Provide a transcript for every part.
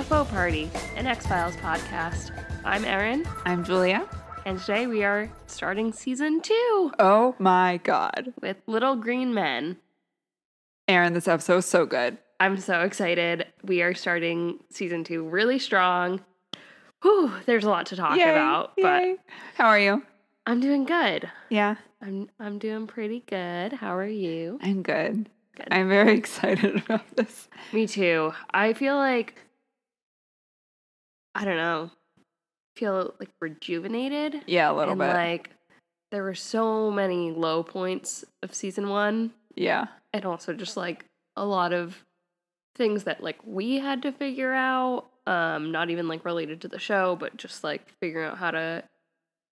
UFO Party, an X Files podcast. I'm Erin, I'm Julia. and today we are starting season two Oh my god. with Little Green Men. Erin, this episode is so good. I'm so excited. We are starting season two really strong. Whew, there's a lot to talk Yay, about, yay. How are you? I'm doing good. Yeah, I'm I'm doing pretty good. How are you? I'm good. Good. I'm very excited about this. Me too. I feel like I don't know. Feel like rejuvenated. Yeah, a little and bit. like there were so many low points of season one yeah. and also just like a lot of things that like we had to figure out um not even like related to the show but just like figuring out how to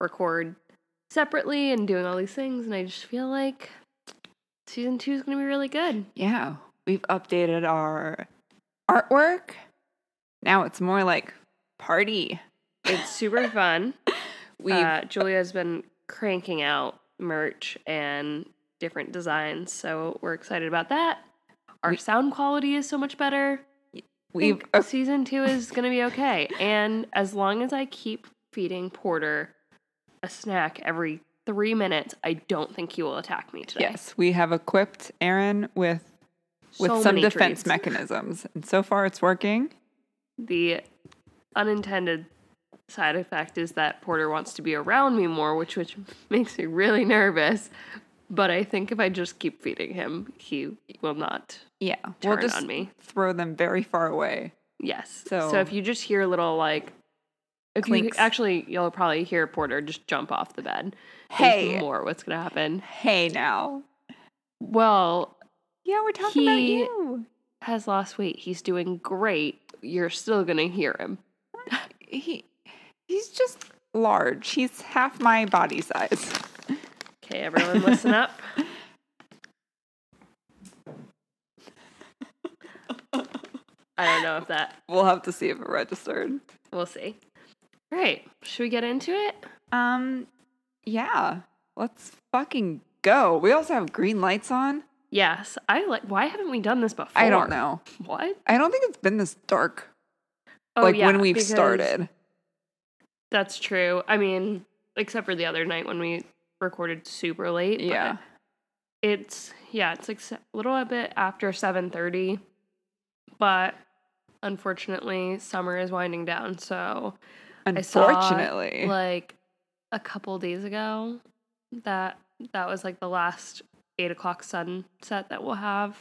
record separately and doing all these things and i just feel like season two is going to be really good Yeah. We've updated our artwork. Now it's more like party. it's super fun We've uh, julia's been cranking out merch and different designs so we're excited about that our We- sound quality is so much better we've season two is gonna be okay. And as long as I keep feeding Porter a snack every three minutes, I don't think he will attack me today. yes, we have equipped Erin with with So some defense treats. mechanisms. And so far it's working. The unintended side effect is that Porter wants to be around me more, which which makes me really nervous. But I think if I just keep feeding him, he will not Yeah. turn we'll just on me. throw them very far away. Yes. So- So, if you just hear a little like, if Clinks. you actually, you'll probably hear Porter just jump off the bed. Hey. More. What's gonna happen? Hey now. Well, Yeah, we're talking about you. has lost weight. He's doing great. You're still gonna hear him. He he's just large. He's half my body size. Okay, everyone, listen up. I don't know if that. We'll have to see if it registered. We'll see. All right, should we get into it? Um yeah. Let's fucking go. We also have green lights on. Yes, I like. Why haven't we done this before? I don't know. What? I don't think it's been this dark Oh, like yeah, when we've started. That's true. I mean, except for the other night when we recorded super late. but Yeah. it's yeah, it's like a little bit after seven thirty, but unfortunately, summer is winding down. So I saw, Unfortunately. like a couple days ago, that that was like the last eight o'clock sunset that we'll have.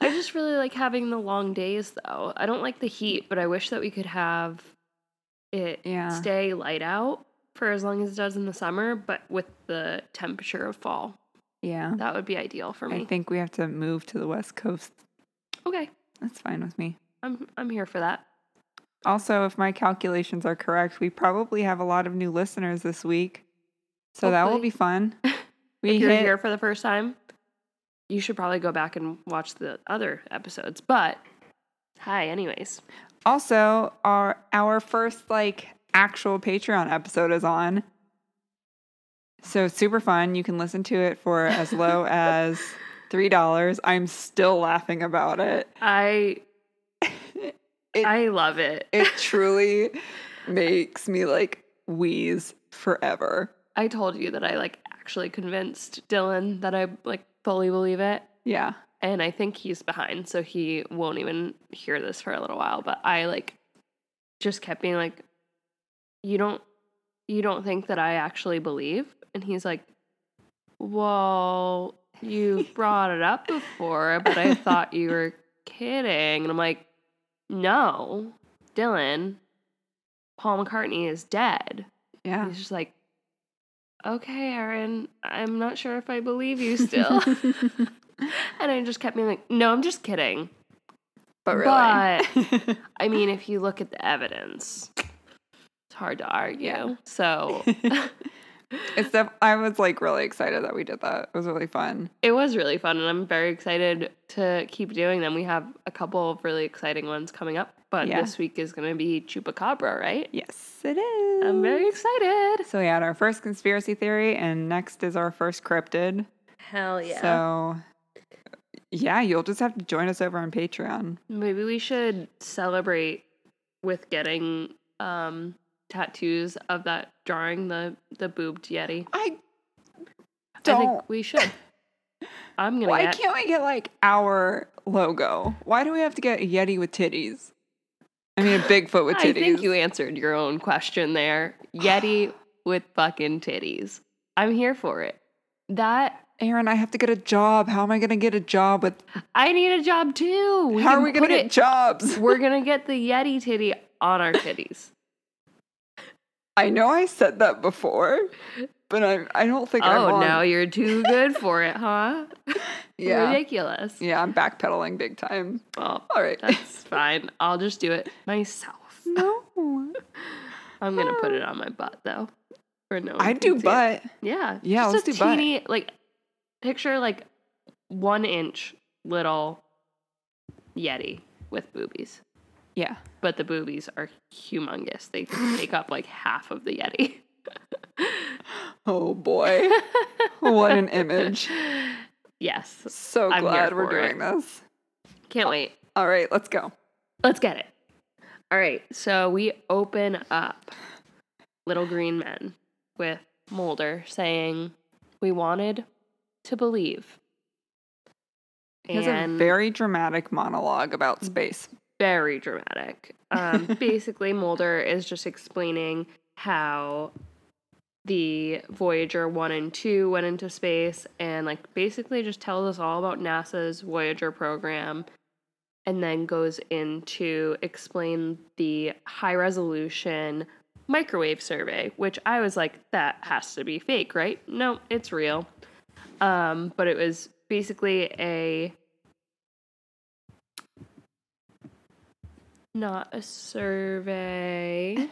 I just really like having the long days, though. I don't like the heat, but I wish that we could have it Yeah. stay light out for as long as it does in the summer, but with the temperature of fall. yeah. That would be ideal for me. I think we have to move to the west coast. Okay, That's fine with me. I'm I'm here for that. Also, if my calculations are correct, we probably have a lot of new listeners this week. So that will be fun. We if you're hit here for the first time, you should probably go back and watch the other episodes. But hi, anyways. Also, our our first like actual Patreon episode is on. So super fun. You can listen to it for as low as three dollars. I'm still laughing about it. I It- I love it. It truly makes me like wheeze forever. I told you that I like actually convinced Dylan that I like fully believe it. Yeah. And I think he's behind, so he won't even hear this for a little while. But I like just kept being like, You don't you don't think that I actually believe? And he's like, Well, you brought it up before, but I thought you were kidding. And I'm like, No, Dylan, Paul McCartney is dead. Yeah. He's just like, Okay, Erin, I'm not sure if I believe you still. and I just kept being like, No, I'm just kidding. but really. But- I mean, if you look at the evidence, it's hard to argue. Yeah. So it's def- I was like really excited that we did that. It was really fun. it was really fun, and I'm very excited to keep doing them. We have a couple of really exciting ones coming up, but Yeah. this week is going to be Chupacabra, right? Yes, it is. I'm very excited. So we had our first conspiracy theory, and next is our first cryptid. Hell yeah. So Yeah, you'll just have to join us over on Patreon. Maybe we should celebrate with getting um tattoos of that drawing the the boobed yeti. I I don't. think we should. I'm gonna Why get can't we get like our logo? Why do we have to get a Yeti with titties? I mean, a Bigfoot with titties. I think you answered your own question there. Yeti with fucking titties. I'm here for it. That Erin, I have to get a job. How am I going to get a job with? I need a job too. We how are we going to get it- jobs? We're gonna get the Yeti titty on our titties. I know I said that before, but I I don't think I'm oh, now you're too good for it, huh? yeah, Ridiculous. yeah, I'm backpedaling big time. Well, All right. that's fine. I'll just do it myself. no, I'm gonna put it on my butt though. Or no I do see it. butt. Yeah. Yeah, just let's a do butt. like picture like one inch little Yeti with boobies. Yeah. But the boobies are humongous. They take up like half of the Yeti. Oh boy, what an image! Yes. So I'm glad we're for it. doing this. Can't wait. All right, let's go. Let's get it. All right. So we open up Little Green Men with Mulder saying, We wanted to believe. He has a very dramatic monologue about space. Very dramatic. Um, basically, Mulder is just explaining how the Voyager 1 and 2 went into space and, like, basically just tells us all about NASA's Voyager program and then goes into explain the high resolution microwave survey, which I was like, that has to be fake, right? No, it's real. Um, but it was basically a not a survey.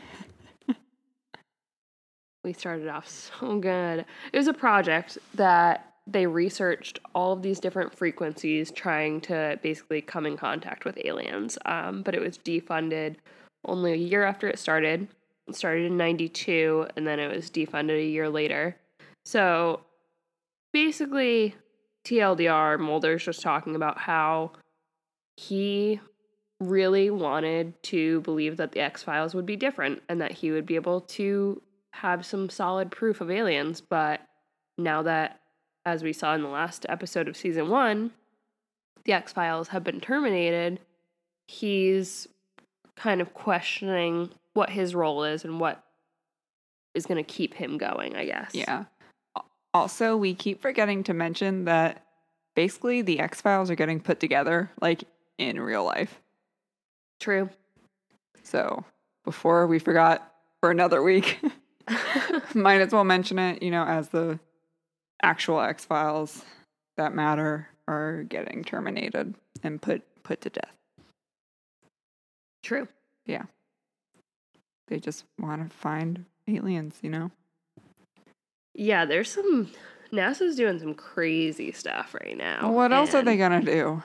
we started off so good. It was a project that they researched all of these different frequencies trying to basically come in contact with aliens. Um, but it was defunded only a year after it started. It started in 92 and then it was defunded a year later. So basically, TLDR, Mulder's just talking about how he really wanted to believe that the X Files would be different and that he would be able to have some solid proof of aliens. But now that, as we saw in the last episode of season one, the X Files have been terminated, he's kind of questioning what his role is and what is going to keep him going, I guess. Yeah. Also, we keep forgetting to mention that basically the X Files are getting put together like in real life. True. So before we forgot for another week, might as well mention it, you know, as the actual X Files that matter are getting terminated and put put to death. True. Yeah. They just want to find aliens, you know? Yeah, there's some NASA's doing some crazy stuff right now. what else are they gonna do?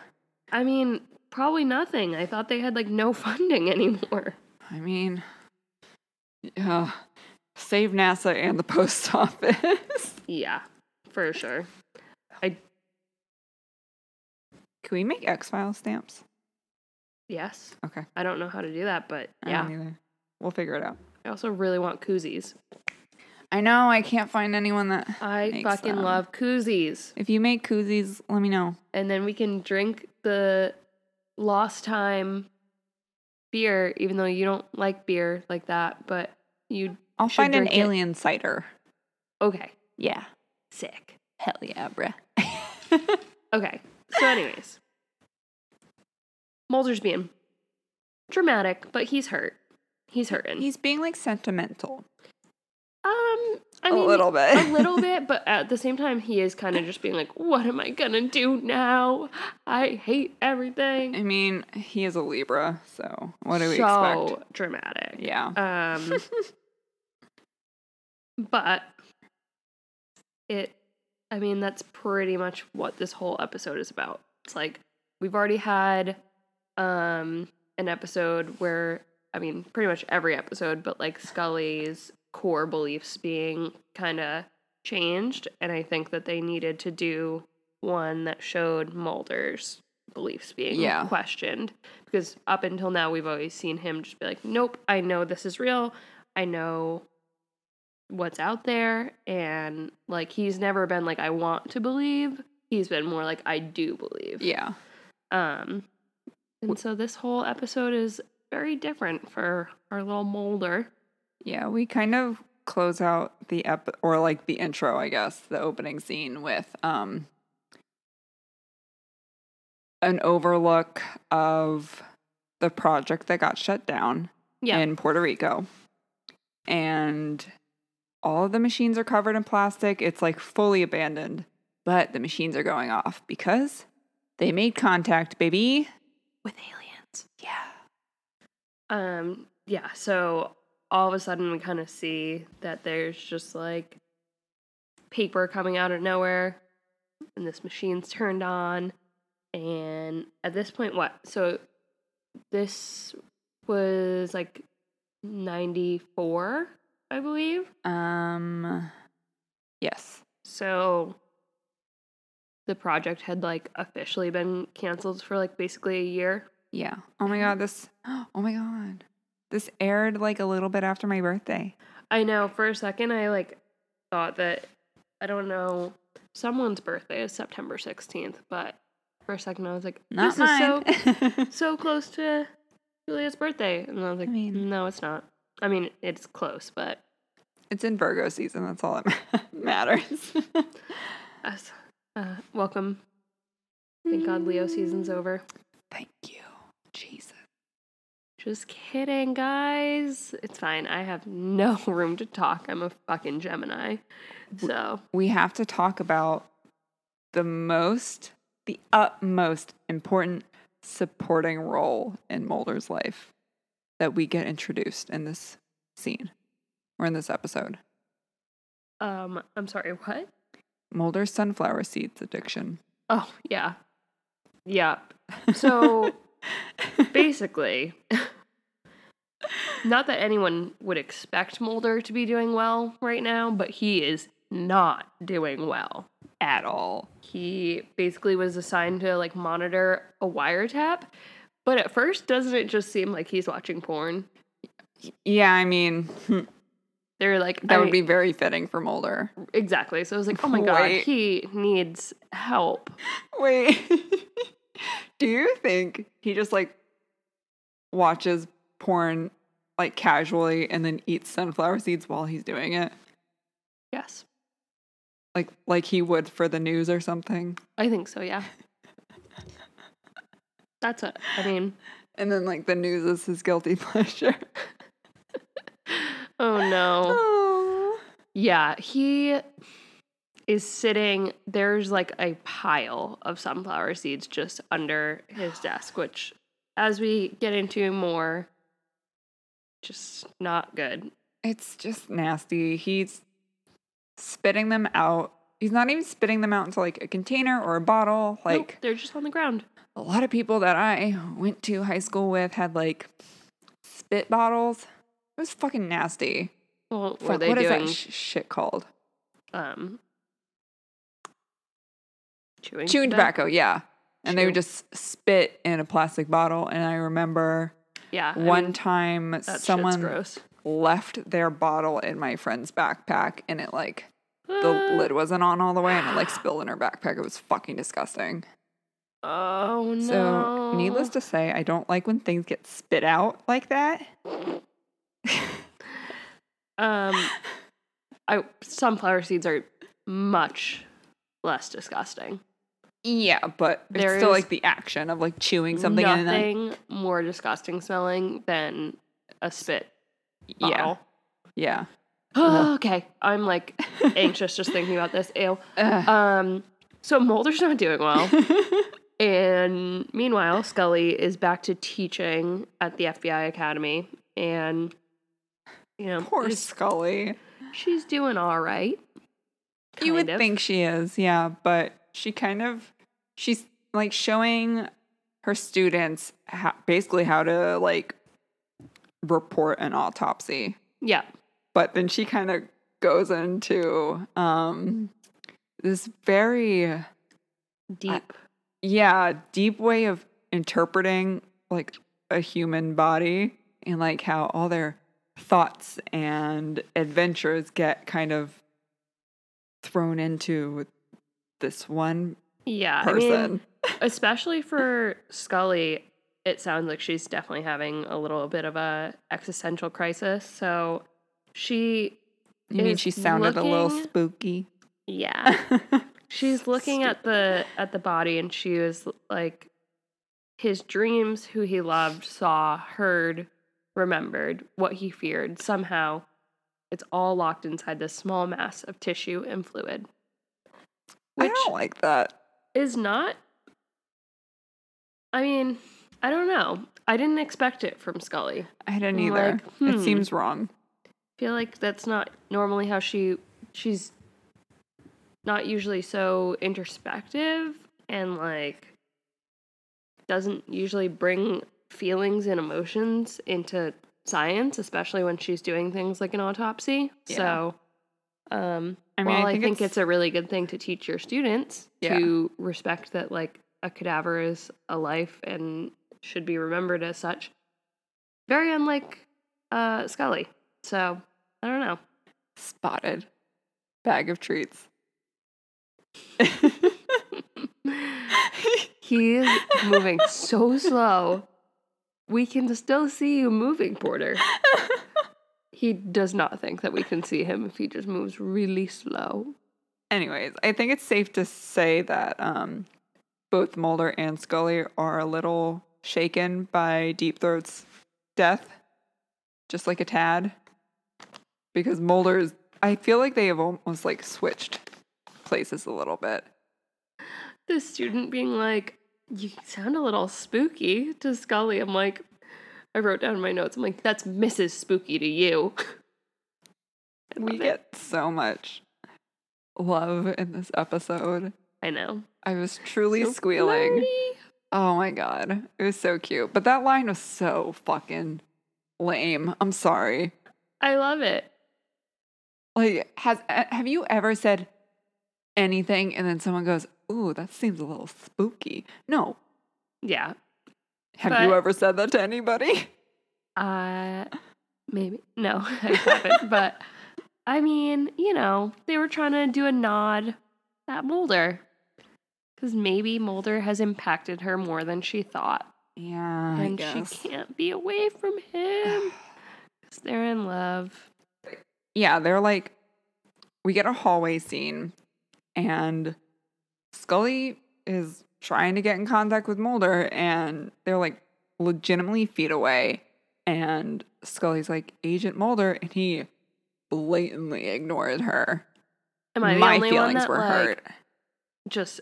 I mean, probably nothing. I thought they had like no funding anymore. I mean, yeah, save NASA and the post office. Yeah, for sure. I Can we make X file stamps? yes. Okay. I don't know how to do that, but I yeah. We'll figure it out. I also really want koozies. I know I can't find anyone that. I fucking them. love koozies. If you make koozies, let me know. And then we can drink the lost time beer, even though you don't like beer like that, but you I'll find an it. alien cider. okay. Yeah. Sick. Hell yeah, bruh. Okay. So, anyways, Mulder's being dramatic, but he's hurt. He's hurting. He's being like sentimental. um, I a mean, little bit. a little bit, but at the same time, he is kind of just being like, "What am I gonna do now? I hate everything." I mean, he is a Libra, so what do we so expect? dramatic. Yeah. Um, but it, I mean, that's pretty much what this whole episode is about. It's like we've already had um an episode where I mean, pretty much every episode, but like Scully's core beliefs being kind of changed, and I think that they needed to do one that showed Mulder's beliefs being Yeah. questioned. Because up until now, we've always seen him just be like, nope, I know this is real. I know what's out there. And like, he's never been like, I want to believe. He's been more like, I do believe. Yeah. Um, and so this whole episode is very different for our little Mulder. Yeah, we kind of close out the ep or like the intro, I guess, the opening scene with um an overlook of the project that got shut down Yeah. in Puerto Rico. And all of the machines are covered in plastic. It's like fully abandoned, but the machines are going off because they made contact, baby. with aliens. Yeah. Um, yeah, so all of a sudden we kind of see that there's just like paper coming out of nowhere and this machine's turned on and at this point what? So this was like 94, I believe. Um yes. So the project had like officially been canceled for like basically a year. Yeah. Oh my god, this oh my god. This aired like a little bit after my birthday. I know. For a second, I like thought that I don't know. Someone's birthday is September sixteenth, but for a second, I was like, Not "This mine. is so so close to Julia's birthday," and I was like, mean- "No, it's not." I mean, it's close, but it's in Virgo season, that's all that matters. us. Uh, welcome. Thank God Leo season's over. Thank you. Jesus. Just kidding, guys. It's fine. I have no room to talk. I'm a fucking Gemini. So, We have to talk about the most the utmost important supporting role in Mulder's life that we get introduced in this scene or in this episode. um, I'm sorry, what? Mulder's sunflower seeds addiction. Oh, yeah. Yeah. So basically, not that anyone would expect Mulder to be doing well right now, but he is not doing well at all. He basically was assigned to like monitor a wiretap, but at first, doesn't it just seem like he's watching porn? Yeah, I mean, hmm. They're like, that I- would be very fitting for Mulder. exactly. So I was like, oh my god, Wait. he needs help. Wait. Do you think he just like watches porn like casually and then eats sunflower seeds while he's doing it? Yes, Like like he would for the news or something? I think so. Yeah. That's it. I mean, And then like the news is his guilty pleasure. oh no. oh. Yeah, he is sitting. There's like a pile of sunflower seeds just under his desk, which, as we get into more, just not good. It's just nasty. He's spitting them out. He's not even spitting them out into like a container or a bottle. Nope, Like they're just on the ground. a lot of people that I went to high school with had like spit bottles. It was fucking nasty. Well, were they what is doing? that sh- shit called? um, chewing Chewing tobacco, yeah. And they would just spit in a plastic bottle. And I remember Yeah, I one mean, time someone left their bottle in my friend's backpack and it like the Ah. lid wasn't on all the way and it like spilled in her backpack. It was fucking disgusting. Oh no! So, needless to say, I don't like when things get spit out like that. Um, I sunflower seeds are much less disgusting. Yeah, but it's still like the action of like chewing something and then Nothing more disgusting smelling than a spit yeah, bottle. yeah. okay, I'm like anxious just thinking about this. Ew. Ugh. Um, so Mulder's not doing well, and meanwhile, Scully is back to teaching at the FBI Academy, and you know, Poor Scully. she's doing all right. You would of. think she is, yeah, but she kind of she's like showing her students how, basically how to like report an autopsy. Yeah, But then she kind of goes into um this very deep. yeah, deep way of interpreting like a human body and like how all their thoughts and adventures get kind of thrown into this one yeah, I mean, especially for Scully, it sounds like she's definitely having a little bit of a existential crisis. So she, you mean she sounded a little spooky? yeah, she's looking at the at the body, and she was like, his dreams, who he loved, saw, heard, remembered, what he feared. Somehow, it's all locked inside this small mass of tissue and fluid, I which don't like that. Is not. I mean, I don't know. I didn't expect it from Scully. I didn't I'm either. like, hmm. It seems wrong. I feel like that's not normally how she she's not usually so introspective and like doesn't usually bring feelings and emotions into science especially when she's doing things like an autopsy Yeah. so um I mean, I while I think think, it's- it's, a really good thing to teach your students Yeah. to respect that like a cadaver is a life and should be remembered as such very unlike uh scully so i don't know Spotted. Bag of treats. he is moving so slow we can still see you moving porter he does not think that we can see him if he just moves really slow Anyways, I think it's safe to say that um, both Mulder and Scully are a little shaken by Deep Throat's death, just like a tad. Because Mulder's, I feel like they have almost like switched places a little bit. the student being like, "You sound a little spooky" to Scully. I'm like, I wrote down in my notes. I'm like, "That's Mrs. Spooky to you." We it. get so much love in this episode. I know. I was truly So squealing. flirty. Oh my god. It was so cute. But that line was so fucking lame. I'm sorry. I love it. Like has uh, have you ever said anything and then someone goes, "Ooh, that seems a little spooky." No. Yeah. Have you ever said that to anybody? Uh, maybe no, I haven't. but I mean, you know, they were trying to do a nod at Mulder because maybe Mulder has impacted her more than she thought, Yeah, and she can't be away from him because they're in love. Yeah, they're like we get a hallway scene and Scully is trying to get in contact with Mulder and they're like legitimately feet away and Scully's like Agent Mulder and he blatantly ignored her. Am I the My only one feelings that were like hurt. just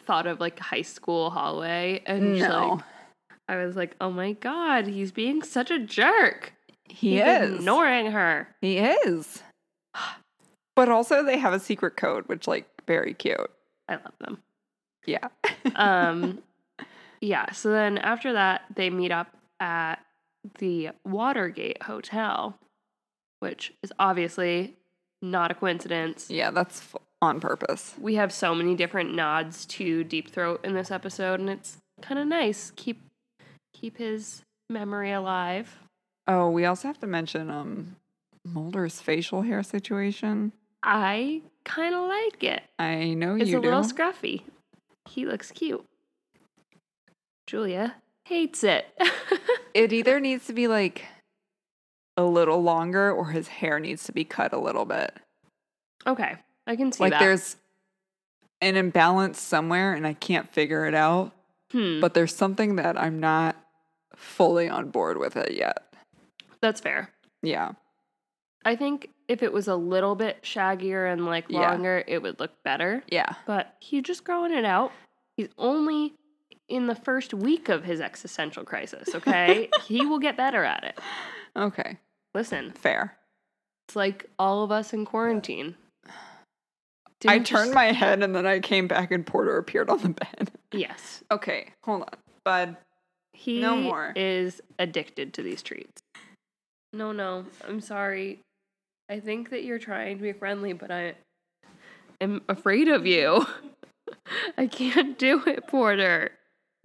thought of like high school hallway and No. like I was like, oh my god, he's being such a jerk. He He's is. ignoring her. He is. But also they have a secret code, which like very cute. I love them. Yeah. um yeah so then after that they meet up at the watergate hotel which is obviously not a coincidence yeah, that's f- on purpose. we have so many different nods to deep throat in this episode and it's kind of nice keep keep his memory alive Oh, we also have to mention um Mulder's facial hair situation. i kind of like it I know it's you do. It's a little scruffy he looks cute julia hates it it either needs to be like a little longer or his hair needs to be cut a little bit. okay i can see like that there's an imbalance somewhere and I can't figure it out, hmm. but there's something that I'm not fully on board with it yet. that's fair Yeah. I think if it was a little bit shaggier and like Yeah. longer, it would look better. Yeah. But he's just growing it out. He's only in the first week of his existential crisis, okay? he will get better at it. Okay. Listen, Fair. it's like all of us in quarantine. I Didn't turned just- my head and then I came back and Porter appeared on the bed. Yes. Okay, hold on. Bud. He No more. is addicted to these treats. No, no. I'm sorry. I think that you're trying to be friendly, but I am afraid of you. I can't do it, Porter.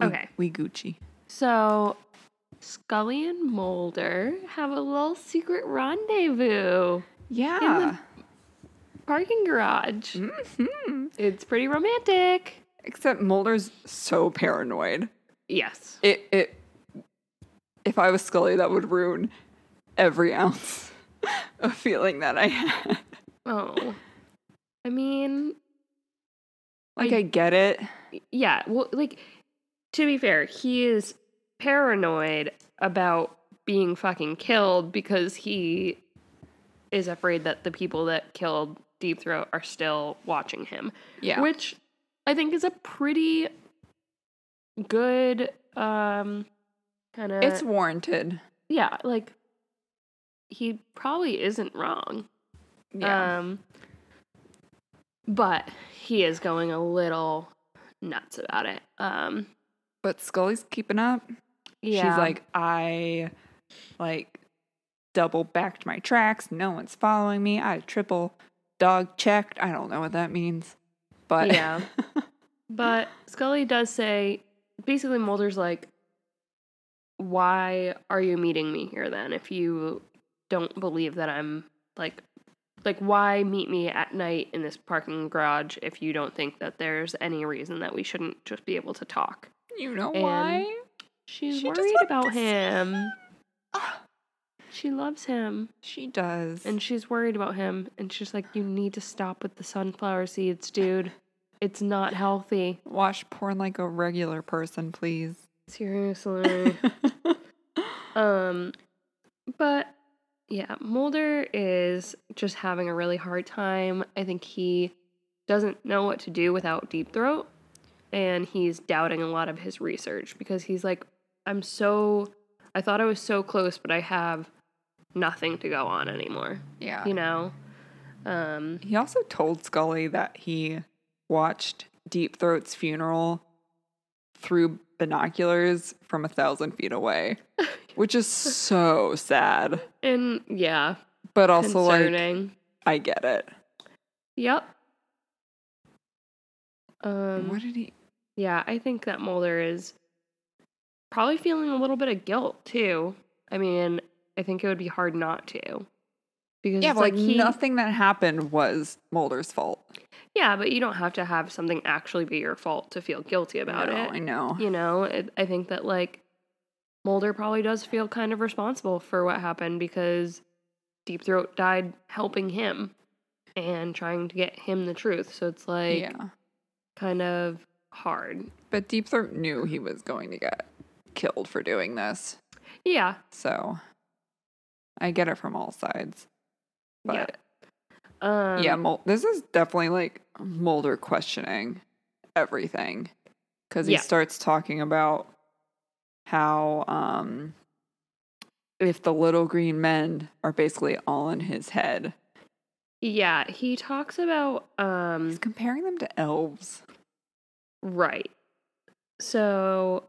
Okay. We Gucci. So Scully and Mulder have a little secret rendezvous Yeah. parking garage. Mm-hmm. It's pretty romantic. Except Mulder's so paranoid. Yes. It it if I was Scully, that would ruin every ounce of feeling that I had. Oh. I mean, Like I- I get it. yeah, well like to be fair, he is paranoid about being fucking killed because he is afraid that the people that killed Deep Throat are still watching him. Yeah. which I think is a pretty good um kind of it's warranted. yeah, like he probably isn't wrong. Yeah. Um but he is going a little nuts about it. Um but Scully's keeping up. yeah. She's like, I like double backed my tracks. No one's following me. I triple dog checked. I don't know what that means. But Yeah. But Scully does say basically Mulder's like, Why are you meeting me here then if you don't believe that I'm like like why meet me at night in this parking garage if you don't think that there's any reason that we shouldn't just be able to talk? you know And- why? She's She worried about him. Ah, She loves him. she does. And she's worried about him. And she's like, You need to stop with the sunflower seeds, dude. It's not healthy. watch porn like a regular person, please. Seriously. um but yeah, Mulder is just having a really hard time. I think he doesn't know what to do without Deep Throat and he's doubting a lot of his research because he's like I'm so I thought I was so close but I have nothing to go on anymore, yeah. you know. Um He also told Scully that he watched Deep Throat's funeral through binoculars from a thousand feet away, which is so sad. And yeah, But also, like. I get it. Yep. Um what did he? Yeah, I think that Mulder is probably feeling a little bit of guilt too. I mean, I think it would be hard not to. Because Yeah, but like he, nothing that happened was Mulder's fault. Yeah, but you don't have to have something actually be your fault to feel guilty about No, it. I know. You know, it, I think that like Mulder probably does feel kind of responsible for what happened because Deep Throat died helping him and trying to get him the truth. So it's like yeah, kind of hard. but Deep Throat knew he was going to get killed for doing this, Yeah. so I get it from all sides. Yeah. But Um, yeah, Mul- this is definitely like Mulder questioning everything because he Yeah. starts talking about how um if the little green men are basically all in his head. Yeah, he talks about um He's comparing them to elves. right. So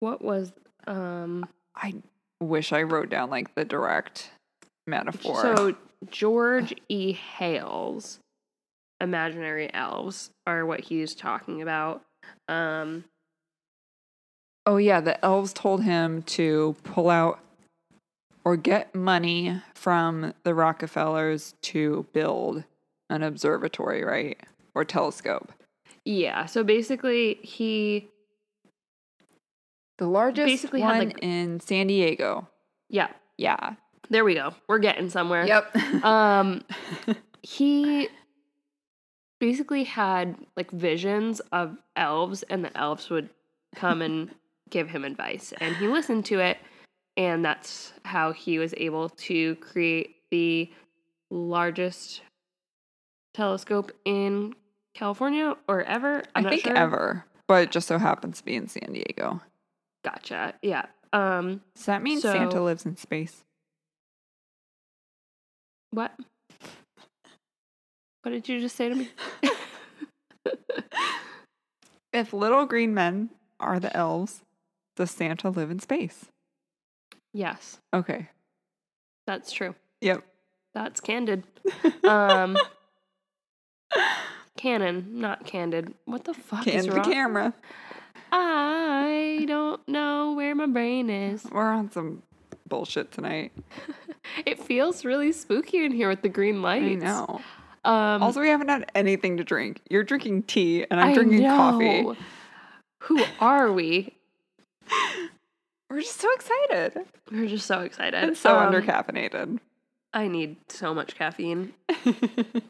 what was um I wish I wrote down like the direct metaphor. so George E. Hale's imaginary elves are what he's talking about. Um oh yeah, the elves told him to pull out or get money from the Rockefellers to build an observatory, right? Or telescope. yeah, so basically he The largest Basically had, one like- in San Diego. yeah, Yeah. there we go. We're getting somewhere. Yep. Um he basically had like visions of elves and the elves would come and give him advice and he listened to it and that's how he was able to create the largest telescope in California or ever. I'm I think sure. ever, but it just so happens to be in San Diego. Gotcha. Yeah. Um Does that mean So- Santa lives in space? what? What did you just say to me? If little green men are the elves, does Santa live in space? yes, Okay. that's true. Yep. That's candid. Um canon, not candid. What the fuck Can is the wrong? camera. I don't know where my brain is. We're on some bullshit tonight. It feels really spooky in here with the green lights. I know. Um, Also, we haven't had anything to drink. You're drinking tea, and I'm I drinking coffee. know. Who are we? We're just so excited We're just so excited. and so Um, undercaffeinated. I need so much caffeine. this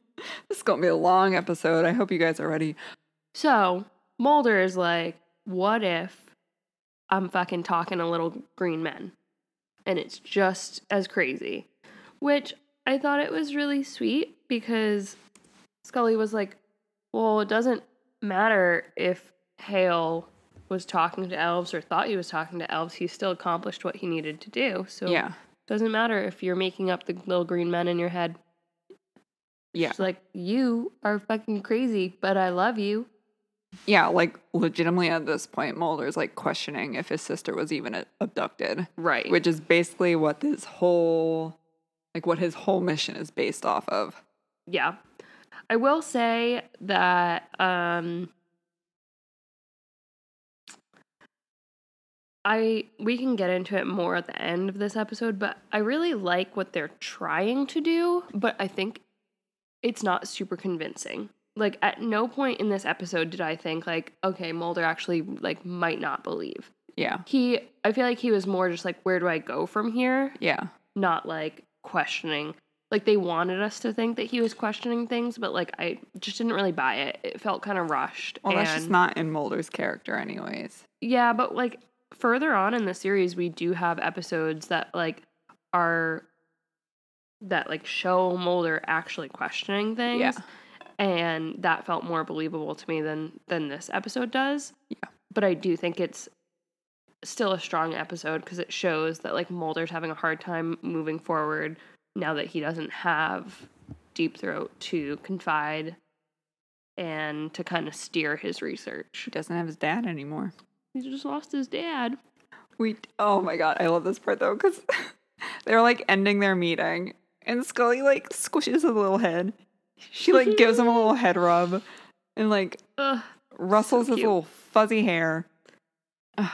is gonna be a long episode. I hope you guys are ready. So Mulder is like, what if I'm fucking talking to little green men? And it's just as crazy. Which I thought it was really sweet because Scully was like, well, it doesn't matter if Hale was talking to elves or thought he was talking to elves. He still accomplished what he needed to do. So Yeah, doesn't matter if you're making up the little green men in your head. yeah, She's like, you are fucking crazy, but I love you. yeah. Like legitimately at this point, Mulder's like questioning if his sister was even abducted, Right. which is basically what this whole, like, what his whole mission is based off of. yeah. I will say that um I we can get into it more at the end of this episode, but I really like what they're trying to do, but I think it's not super convincing. Like at no point in this episode did I think like, okay, Mulder actually like might not believe. Yeah, He I feel like he was more just like where do I go from here? yeah, not like questioning. Like they wanted us to think that he was questioning things, but like I just didn't really buy it. It felt kind of rushed. Well, that's just not in Mulder's character, anyways. Yeah, but like further on in the series, we do have episodes that like are that like show Mulder actually questioning things. Yeah. And that felt more believable to me than than this episode does. Yeah. But I do think it's still a strong episode because it shows that like Mulder's having a hard time moving forward now that he doesn't have Deep Throat to confide and to kind of steer his research. He doesn't have his dad anymore. He just lost his dad. We oh my god, I love this part though because they're like ending their meeting, and Scully like squishes his little head. She like gives him a little head rub, and like Ugh, rustles his little fuzzy hair. Ugh.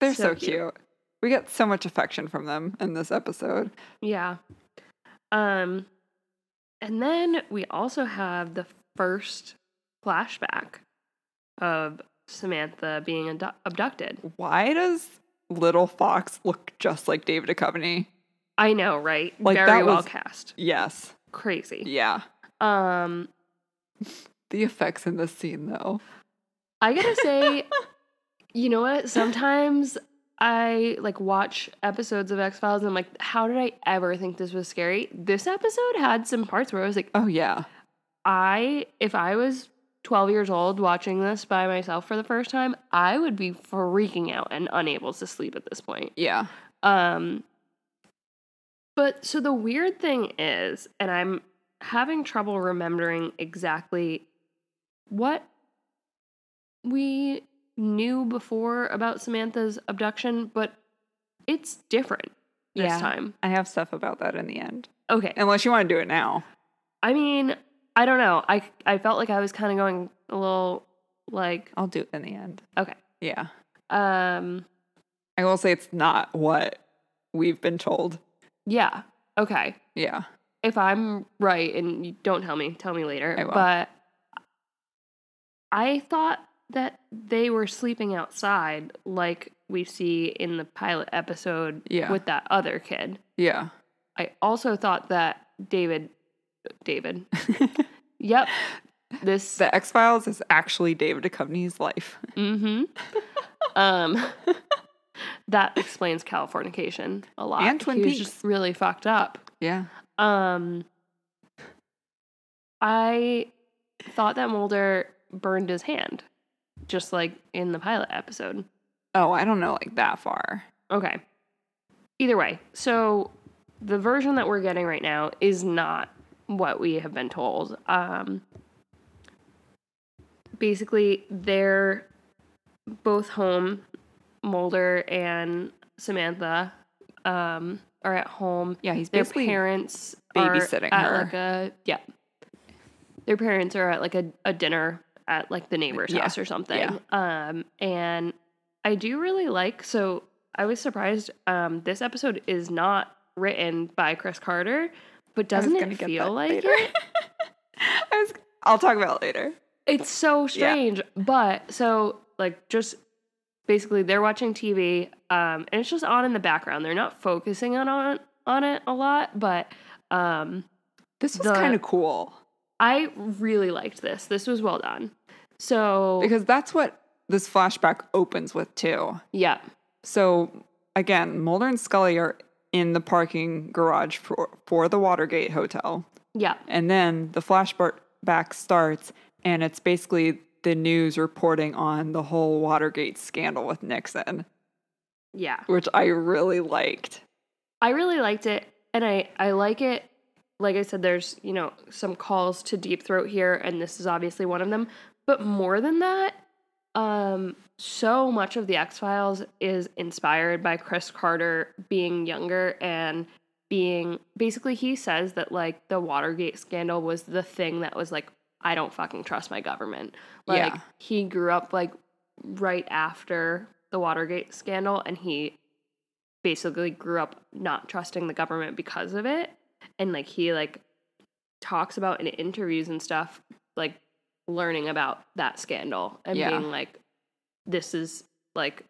They're so, So cute. cute. We get so much affection from them in this episode. yeah. Um, and then we also have the first flashback of Samantha being abdu- abducted. Why does little Fox look just like David Duchovny? I know, right? Like, Very well was- cast. Yes. Crazy. Yeah. Um, The effects in this scene though. I gotta say, you know what? Sometimes I like watch episodes of X Files and I'm like, how did I ever think this was scary? This episode had some parts where I was like, Oh yeah. I, if I was 12 years old watching this by myself for the first time, I would be freaking out and unable to sleep at this point. Yeah. Um, but so the weird thing is, and I'm having trouble remembering exactly what we knew before about Samantha's abduction, but it's different this Yeah. time. I have stuff about that in the end. Okay. Unless you want to do it now. I mean, I don't know. I I felt like I was kind of going a little like I'll do it in the end. okay. Yeah. Um I will say it's not what we've been told. yeah. Okay. Yeah. if I'm right, and you don't tell me, tell me later. I will. But I thought that they were sleeping outside, like we see in the pilot episode Yeah. with that other kid. Yeah. I also thought that David, David, yep, this, the X Files is actually David Duchovny's life. mm-hmm, um, that explains Californication a lot. And Twin he Peaks. just really fucked up. Yeah. Um, I thought that Mulder burned his hand, just like in the pilot episode. Oh, I don't know like that far. Okay. Either way, so the version that we're getting right now is not what we have been told. Um, basically, they're both home. Mulder and Samantha um, are at home Yeah, he's their basically parents babysitting are her. like a yeah their parents are at like a, a dinner at like the neighbor's Yeah. house or something. Um, and I do really like. So I was surprised. Um, this episode is not written by Chris Carter, but doesn't it feel like later. it? I was, I'll talk about it later. It's so strange. But so like just basically they're watching TV um and it's just on in the background. They're not focusing on on, on it a lot, but um This was kind of cool I really liked this. This was well done. So because that's what this flashback opens with too. yeah. So again, Mulder and Scully are in the parking garage for, for the Watergate Hotel. Yeah. And then the flashback starts, and it's basically the news reporting on the whole Watergate scandal with Nixon, Yeah. which I really liked. I really liked it and I I like it like I said there's, you know, some calls to deep throat here and this is obviously one of them, but more than that, um so much of the X-Files is inspired by Chris Carter being younger and being basically he says that like the Watergate scandal was the thing that was like I don't fucking trust my government. Like Yeah. he grew up like right after the Watergate scandal and he basically grew up not trusting the government because of it and like he like talks about in interviews and stuff like learning about that scandal and Yeah. being like this is like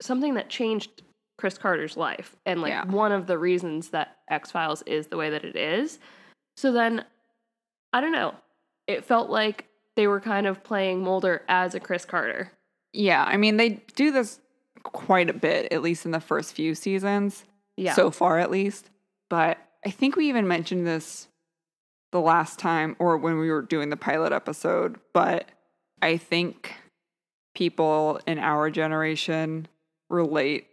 something that changed Chris Carter's life and like Yeah. one of the reasons that X-Files is the way that it is. So then I don't know. It felt like they were kind of playing Mulder as a Chris Carter. Yeah, I mean, they do this quite a bit, at least in the first few seasons. Yeah. so far at least. But I think we even mentioned this the last time or when we were doing the pilot episode. But I think people in our generation relate,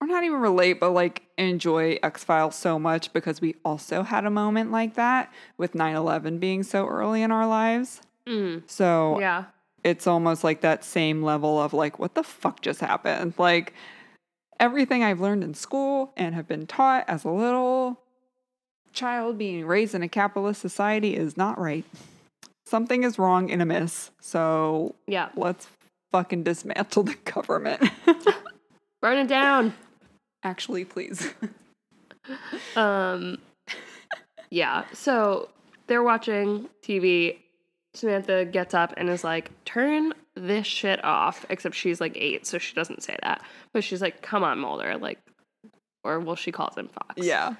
or not even relate, but like enjoy X Files so much because we also had a moment like that with 9 11 being so early in our lives. Mm, So yeah. it's almost like that same level of like, what the fuck just happened? Like everything I've learned in school and have been taught as a little child being raised in a capitalist society is not right. Something is wrong and amiss. So Yeah. let's fucking dismantle the government. Burn it down. Actually, please. Um, yeah. So they're watching TV. Samantha gets up and is like, "Turn this shit off." Except she's like eight, so she doesn't say that. But she's like, "Come on, Mulder." Like, or well, she calls him Fox. yeah.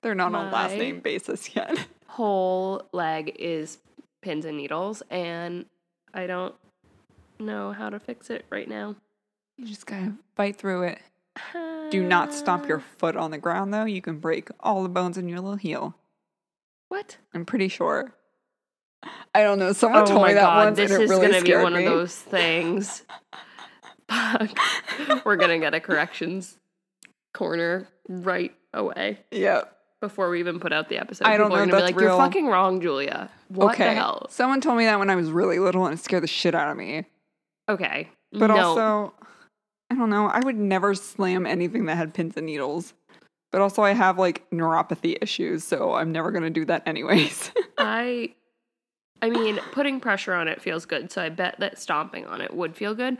They're not on last name basis yet. Whole leg is pins and needles, and I don't know how to fix it right now. You just gotta fight through it. Do not stomp your foot on the ground though. You can break all the bones in your little heel. what? I'm pretty sure. I don't know. Someone oh told me that god, once, this and it is really gonna be one me. of those things. Fuck. We're gonna get a corrections corner right away Yeah. before we even put out the episode. I don't People are know gonna if be that's like, "You're fucking wrong, Julia." What okay. the hell? Someone told me that when I was really little, and it scared the shit out of me. Okay, But no. also, I don't know. I would never slam anything that had pins and needles. But also, I have like neuropathy issues, so I'm never gonna do that anyways. I, I mean, putting pressure on it feels good, so I bet that stomping on it would feel good.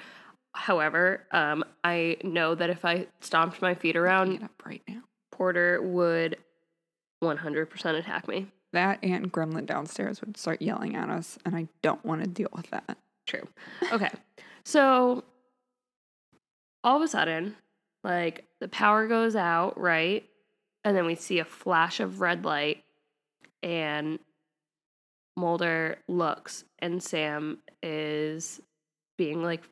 However, um, I know that if I stomped my feet Get around, up right now. Porter would 100% attack me. That and Gremlin downstairs would start yelling at us, and I don't want to deal with that. True. Okay. So all of a sudden, like the power goes out, right? And then we see a flash of red light and Mulder looks and Sam is being like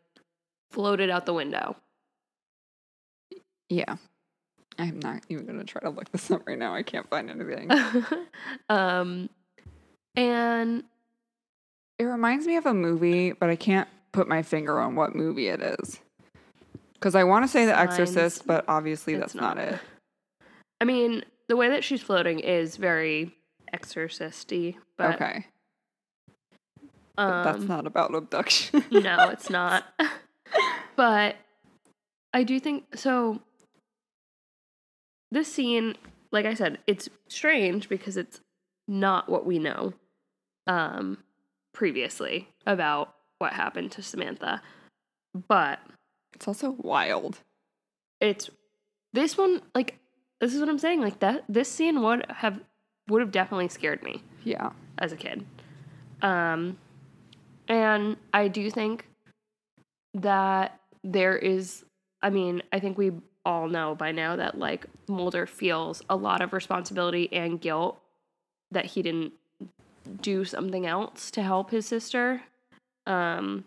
floated out the window. Yeah. I'm not even gonna try to look this up right now. I can't find anything. um and It reminds me of a movie, but I can't put my finger on what movie it is. Because I want to say The. Exorcist, but obviously that's not, it. I mean, the way that she's floating is very exorcisty, but okay. But that's um, not about abduction. no, it's not. but I do think so. This scene, like I said, it's strange because it's not what we know. um, previously about what happened to Samantha. But It's also wild. it's this one like this is what I'm saying like that this scene would have would have definitely scared me Yeah. as a kid. Um and I do think that there is I mean, I think we all know by now that like Mulder feels a lot of responsibility and guilt that he didn't do something else to help his sister. Um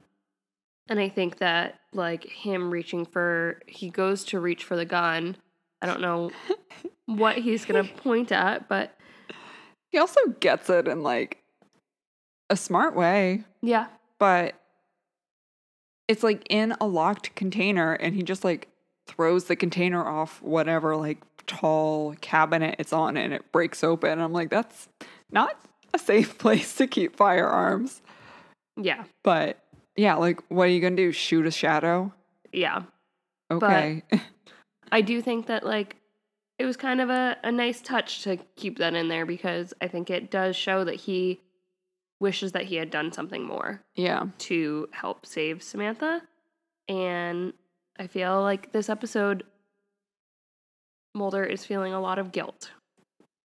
and I think that like him reaching for he goes to reach for the gun. I don't know what he's going to point at, but He also gets it in like a smart way, yeah. but it's like in a locked container and he just like throws the container off whatever like tall cabinet it's on and it breaks open. I'm like, that's not a safe place to keep firearms. Yeah. But yeah, like what are you gonna do? Shoot a shadow? Yeah. Okay. I do think that like it was kind of a, a nice touch to keep that in there because I think it does show that he wishes that he had done something more yeah. to help save Samantha. And I feel like this episode Mulder is feeling a lot of guilt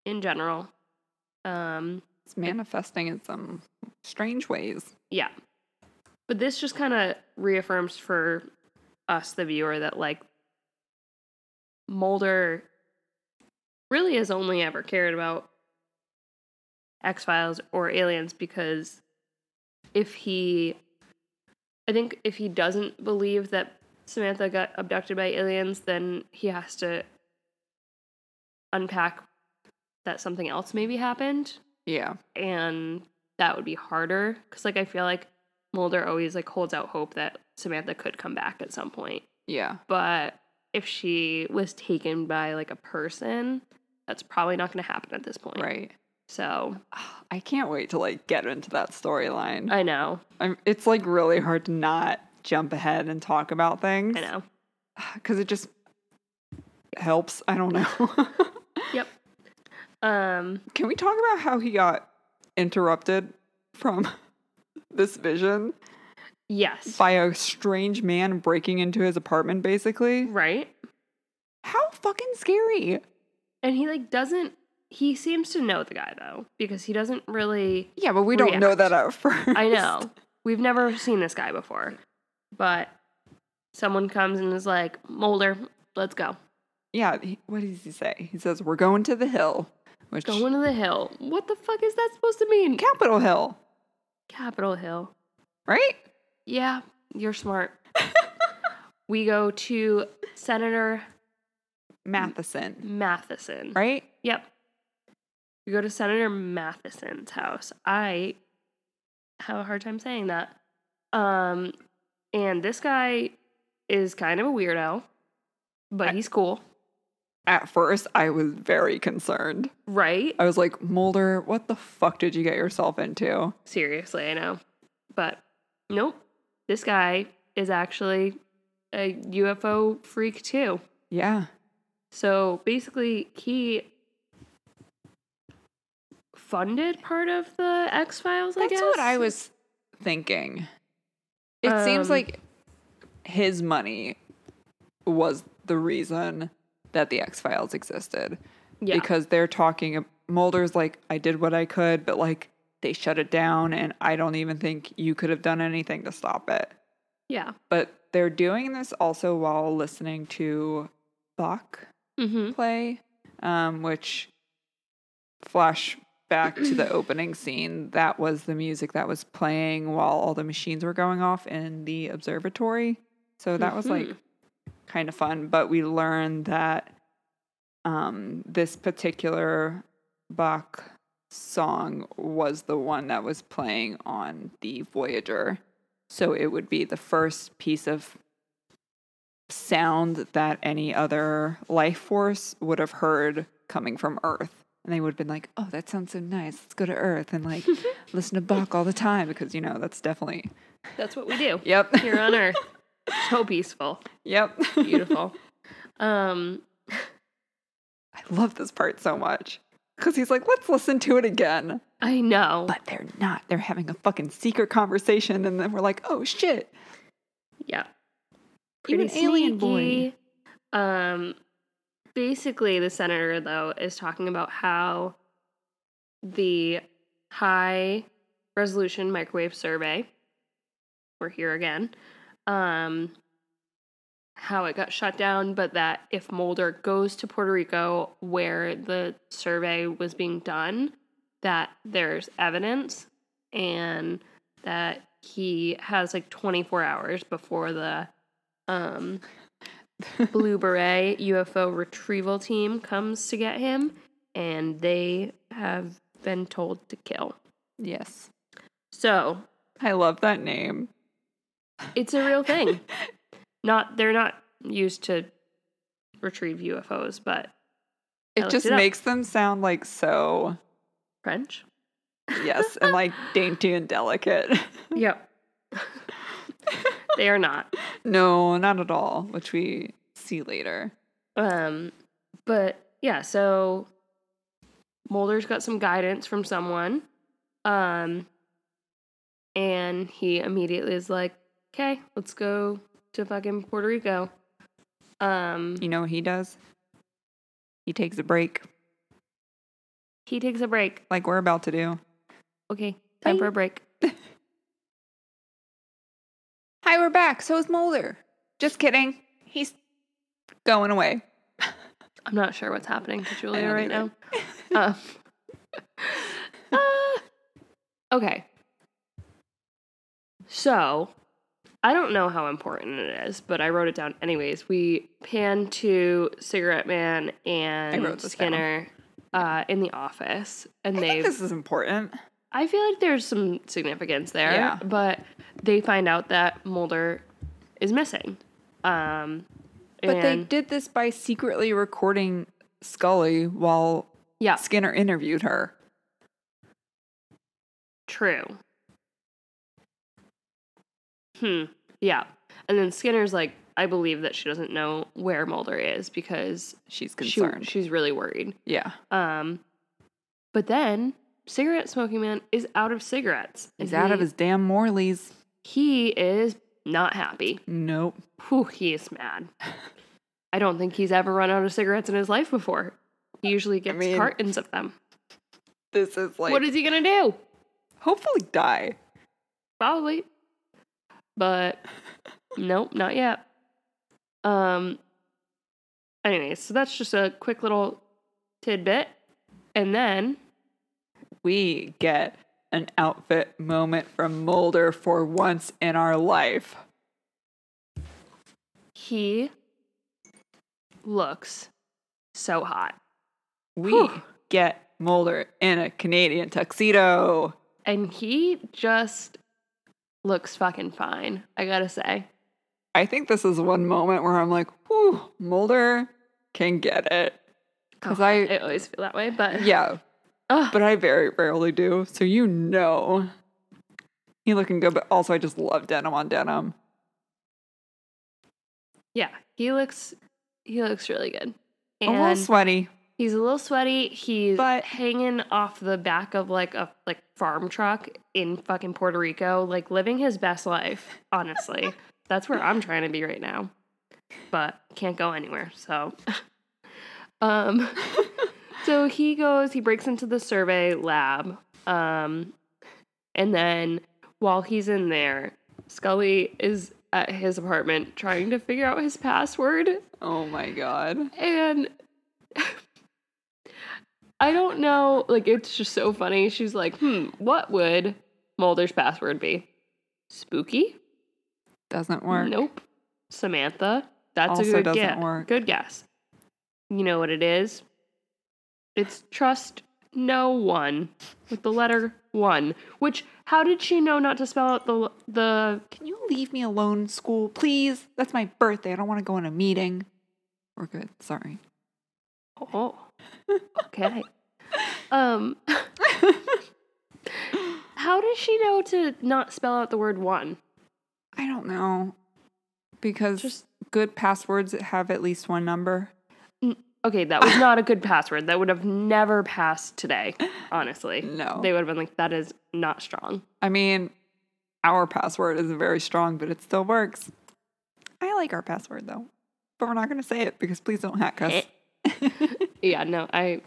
in general. Um It's manifesting in some strange ways. yeah. But this just kind of reaffirms for us, the viewer, that like Mulder really has only ever cared about X Files or aliens because if he, I think if he doesn't believe that Samantha got abducted by aliens, then he has to unpack that something else maybe happened Yeah. and that would be harder because like i feel like mulder always like holds out hope that samantha could come back at some point Yeah. but if she was taken by like a person that's probably not going to happen at this point Right. so I can't wait to like get into that storyline. i know I'm, it's like really hard to not jump ahead and talk about things i know because it just helps. I don't know. yep um Can we talk about how he got interrupted from this vision yes by a strange man breaking into his apartment, basically? right How fucking scary. and he like doesn't he seems to know the guy though because he doesn't really Yeah, but we don't know that at first. I know. We've never seen this guy before. But someone comes and is like, Mulder, let's go. Yeah, he, what does he say? He says, We're going to the hill, which Going to the hill. What the fuck is that supposed to mean? Capitol Hill, Capitol Hill. right? Yeah, you're smart. we go to Senator Matheson, Matheson. right? Yep. We go to Senator Matheson's house. I have a hard time saying that. Um, and this guy is kind of a weirdo, but I- he's cool, At first, I was very concerned. right? I was like, Mulder, what the fuck did you get yourself into? Seriously, I know. But nope. This guy is actually a UFO freak too. Yeah. So basically, he funded part of the X Files. I That's guess what I was thinking. It seems Um, like his money was the reason that the X Files existed. Yeah. Because they're talking, Mulder's like, I did what I could, but like they shut it down, and I don't even think you could have done anything to stop it. yeah. But they're doing this also while listening to Bach Mm-hmm. play, um, which flash back to the opening scene. That was the music that was playing while all the machines were going off in the observatory. So that was like Mhm. Kind of fun. But we learned that um, this particular Bach song was the one that was playing on the Voyager. So it would be the first piece of sound that any other life force would have heard coming from Earth. And they would have been like, oh, that sounds so nice. Let's go to Earth and like listen to Bach all the time because, you know, that's definitely. That's what we do Yep. here on Earth. So peaceful, yep. beautiful. um, I love this part so much. Because he's like, let's listen to it again. I know. But they're not. They're having a fucking secret conversation. And then we're like, oh shit. Yeah. Even Alien Boy. Um basically the senator though is talking about how the high resolution microwave survey we're here again um how it got shut down but that if Mulder goes to Puerto Rico where the survey was being done that there's evidence and that he has like 24 hours before the um Blue Beret UFO retrieval team comes to get him, and they have been told to kill. Yes. So I love that name. It's a real thing. not they're not used to retrieve UFOs, but It just it makes them sound like so, French. yes, and like dainty and delicate. Yep. they are not. no, not at all, which we see later. Um, but yeah, so Mulder's got some guidance from someone. Um, and he immediately is like, okay, let's go to fucking Puerto Rico. Um, You know what he does? He takes a break, he takes a break. like we're about to do. Okay, time for a break. Hi, we're back. So is Mulder. Just kidding. He's going away. I'm not sure what's happening to Julia right now. Um, uh, okay. So, I don't know how important it is, but I wrote it down anyways. We pan to Cigarette Man and wrote this down. Skinner uh, in the office, and they. this is important. I feel like there's some significance there, Yeah. but they find out that Mulder is missing. Um, But they did this by secretly recording Scully while yeah, Skinner interviewed her. True. Hmm. Yeah. And then Skinner's like, I believe that she doesn't know where Mulder is because She's she, concerned. she's really worried. yeah. Um, but then cigarette smoking man is out of cigarettes. He's out of his damn Morleys. He is not happy. Nope. Whew, he is mad. I don't think he's ever run out of cigarettes in his life before. He usually gets mean, cartons of them. This is like what is he gonna do? hopefully die. Probably. But nope, not yet. Um anyways, so that's just a quick little tidbit. And then We get an outfit moment from Mulder for once in our life. he looks so hot. We Whew. get Mulder in a Canadian tuxedo. And he just looks fucking fine, I gotta say. I think this is one moment where I'm like, whew, Mulder can get it. Because Oh, I, I always feel that way, but yeah, Ugh. but I very rarely do. So you know, he looking good. But also, I just love denim on denim. yeah, he looks he looks really good. a little sweaty. He's a little sweaty. He's But- hanging off the back of like a like farm truck in fucking Puerto Rico, like living his best life. Honestly, that's where I'm trying to be right now, but can't go anywhere. So, um, so he goes. He breaks into the survey lab, um, and then while he's in there, Scully is at his apartment trying to figure out his password Oh my god. and I don't know, like it's just so funny. She's like, "Hmm, what would Mulder's password be? Spooky? Doesn't work. Nope. Samantha? That's Also a good guess. work. Good guess. You know what it is? It's trust no one with the letter one. Which how did she know not to spell out the the Can you leave me alone, school, please? That's my birthday. I don't want to go in a meeting. We're good. Sorry. Oh, okay. um, how does she know to not spell out the word one? I don't know. Because Just- good passwords have at least one number. Okay, that was not a good password. That would have never passed today, honestly. No. They would have been like, that is not strong. I mean, our password isn't very strong, but it still works. I like our password though, but we're not going to say it because please don't hack us. Yeah, no, I.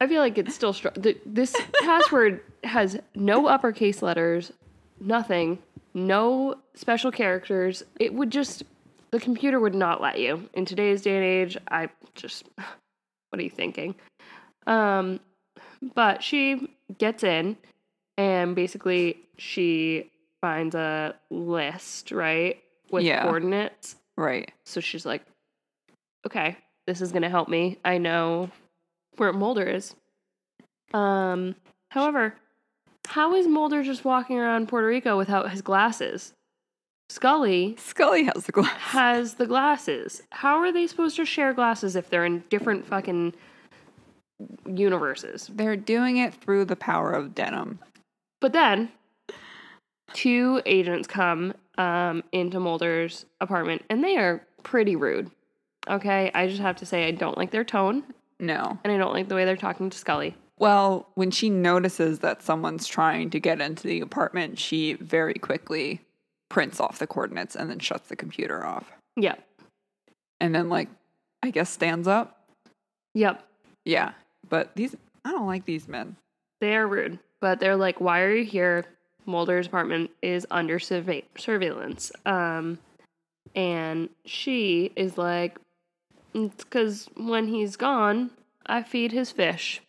I feel like it's still strong. This password has no uppercase letters, nothing, no special characters. It would just, the computer would not let you. In today's day and age, I just, what are you thinking? Um, but she gets in and basically she finds a list, right? With Yeah. coordinates. right. So she's like, okay, this is going to help me. I know where Mulder is. Um, however, how is Mulder just walking around Puerto Rico without his glasses? Scully Scully has the glass. has the glasses. How are they supposed to share glasses if they're in different fucking universes? They're doing it through the power of denim. But then two agents come um, into Mulder's apartment and they are pretty rude. Okay, I just have to say I don't like their tone No. and I don't like the way they're talking to Scully. Well, when she notices that someone's trying to get into the apartment, she very quickly prints off the coordinates and then shuts the computer off. Yep. And then, like, I guess stands up. Yep. Yeah. But these, I don't like these men. They are rude, but they're like, "Why are you here?" Mulder's apartment is under surve- surveillance. Um, and she is like, "It's because when he's gone, I feed his fish."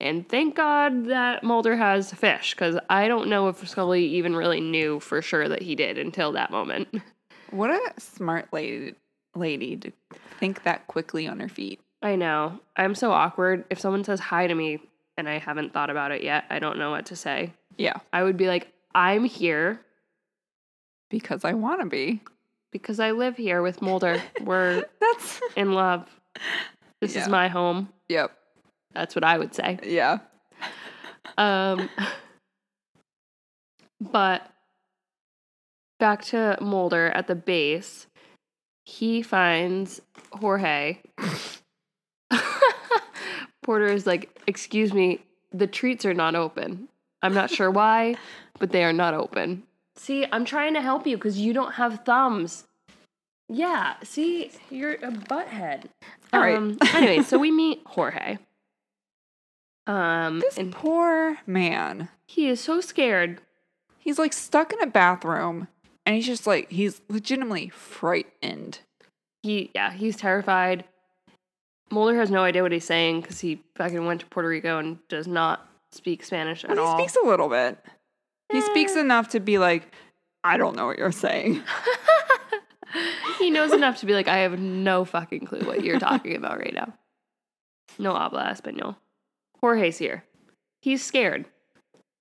And thank God that Mulder has fish, because I don't know if Scully even really knew for sure that he did until that moment. What a smart lady, lady to think that quickly on her feet. I know. I'm so awkward. If someone says hi to me and I haven't thought about it yet, I don't know what to say. Yeah. I would be like, I'm here Because I want to be. Because I live here with Mulder. We're That's, in love. This Yeah. is my home. yep. That's what I would say. Yeah. Um, but back to Mulder at the base, he finds Jorge. Porter is like, Excuse me, the treats are not open. I'm not sure why, but they are not open. See, I'm trying to help you because you don't have thumbs. Yeah, see, you're a butthead. All right. Um, anyway, so we meet Jorge. Um, This and poor man. he is so scared. He's like stuck in a bathroom and he's just like, he's legitimately frightened. He, yeah, he's terrified. Mulder has no idea what he's saying because he fucking went to Puerto Rico and does not speak Spanish at Well, he all. speaks a little bit. He speaks enough to be like, I don't know what you're saying. he knows enough to be like, I have no fucking clue what you're talking about right now. No habla español. Jorge's here. He's scared.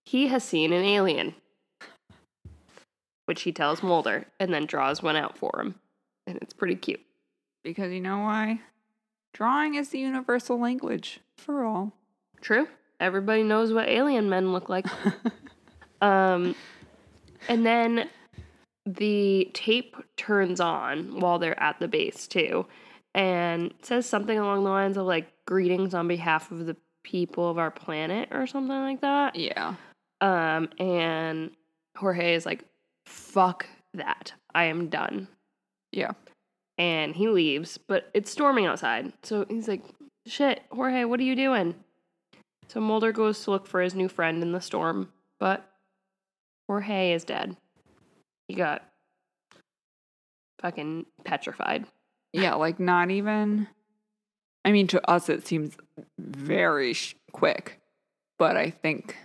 He has seen an alien, which he tells Mulder and then draws one out for him. And it's pretty cute. Because you know why? Drawing is the universal language for all. True. Everybody knows what alien men look like. um, and then the tape turns on while they're at the base too, and says something along the lines of like greetings on behalf of the people of our planet or something like that. Yeah. Um, and Jorge is like, "Fuck that! I am done." Yeah. and he leaves, but it's storming outside. So he's like, shit, Jorge, what are you doing? So Mulder goes to look for his new friend in the storm, but Jorge is dead. He got fucking petrified. Yeah, like not even. I mean, to us, it seems very sh- quick, but I think.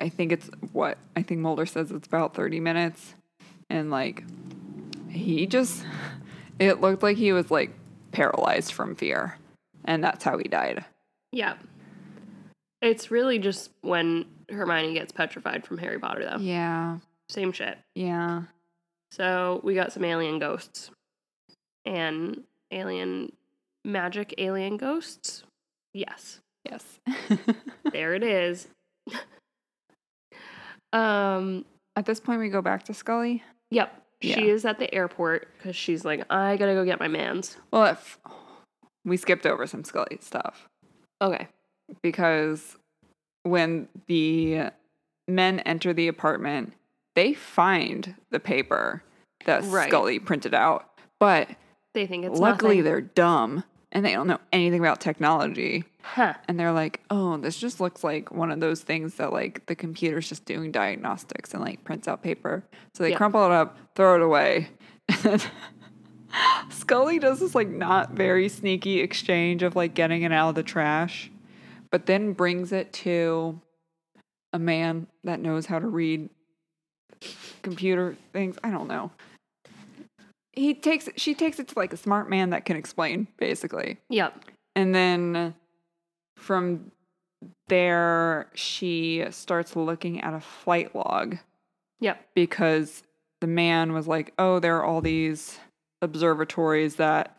I think it's what? I think Mulder says it's about 30 minutes. And like, he just. It looked like he was like paralyzed from fear. And that's how he died. Yeah. It's really just when Hermione gets petrified from Harry Potter, though. Yeah. Same shit. Yeah. So we got some alien ghosts and alien magic alien ghosts. Yes. Yes. there it is. um, At this point, we go back to Scully. yep. She Yeah. is at the airport because she's like, I gotta go get my man's. Well, if we skipped over some Scully stuff Okay. because when the men enter the apartment, they find the paper that Right. Scully printed out, but They think it's luckily nothing. they're dumb and they don't know anything about technology. Huh. And they're like, oh, this just looks like one of those things that like the computer's just doing diagnostics and like prints out paper. So they Yeah. crumple it up, throw it away. Scully does this like not very sneaky exchange of like getting it out of the trash, but then brings it to a man that knows how to read computer things. I don't know. He takes she takes it to like a smart man that can explain, basically. Yep. And then from there, she starts looking at a flight log Yep. because the man was like, oh, there are all these observatories that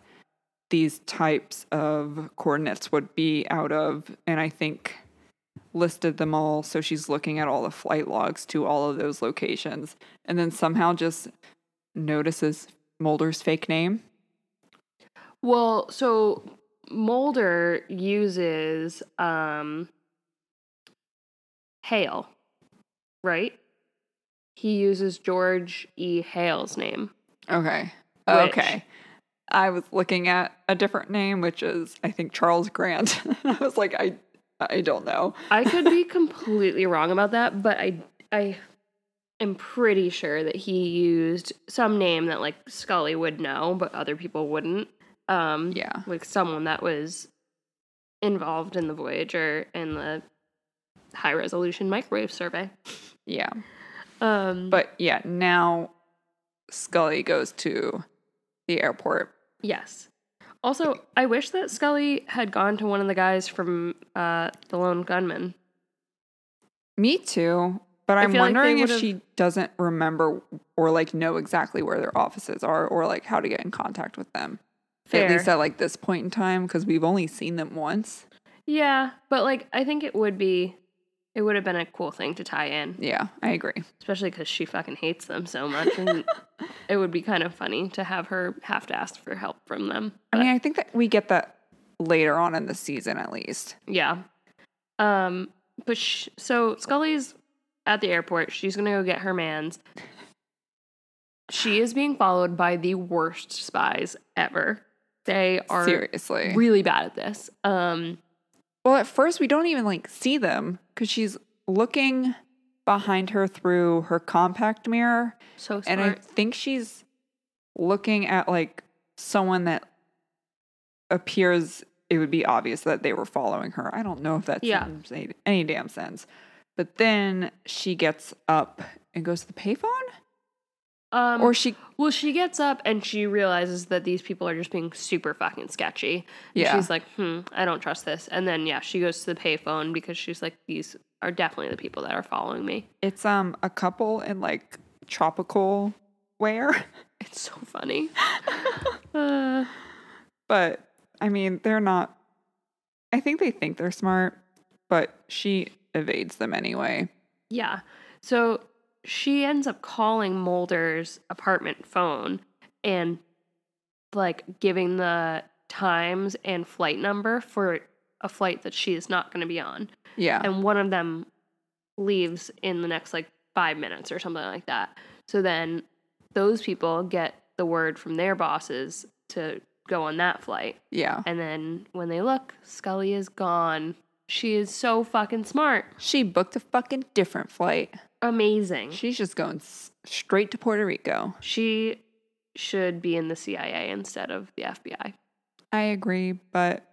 these types of coordinates would be out of. And I think listed them all. So she's looking at all the flight logs to all of those locations and then somehow just notices Mulder's fake name. Well, so Mulder uses um Hale, right? He uses George E. Hale's name. Okay. Which- Okay. I was looking at a different name, which is I think Charles Grant. I was like, I I don't know. I could be completely wrong about that, but I I am pretty sure that he used some name that like Scully would know, but other people wouldn't. Um Yeah. like someone that was involved in the Voyager and the high resolution microwave survey. Yeah. Um But yeah, now Scully goes to the airport. Yes. Also, I wish that Scully had gone to one of the guys from uh the Lone Gunman. Me too. But I'm feel like wondering if she doesn't remember or like know exactly where their offices are or like how to get in contact with them. Fair. At least at like this point in time, because we've only seen them once. Yeah, but like I think it would be it would have been a cool thing to tie in. Yeah, I agree. especially because she fucking hates them so much and it would be kind of funny to have her have to ask for help from them I mean, I think that we get that later on in the season at least. yeah um but sh- so scully's at the airport she's gonna go get her man's she is being followed by the worst spies ever they are Seriously. really bad at this um Well, at first we don't even like see them because she's looking behind her through her compact mirror, so smart and I think she's looking at like someone that appears. It would be obvious that they were following her. I don't know if that Yeah. any damn sense. But then she gets up and goes to the payphone, um or she Well, she gets up and she realizes that these people are just being super fucking sketchy. And Yeah. She's like, hmm, I don't trust this. And then, yeah, she goes to the payphone because she's like, these are definitely the people that are following me. it's um a couple in like tropical wear. It's so funny. uh, But I mean, they're not. I think they think they're smart, but she evades them anyway. yeah. So she ends up calling Mulder's apartment phone and like giving the times and flight number for a flight that she is not going to be on. Yeah. and one of them leaves in the next like five minutes or something like that. So then those people get the word from their bosses to go on that flight. yeah. And then when they look, Scully is gone. She is so fucking smart. She booked a fucking different flight. Amazing. She's just going s- straight to Puerto Rico. She should be in the CIA instead of the FBI. I agree, but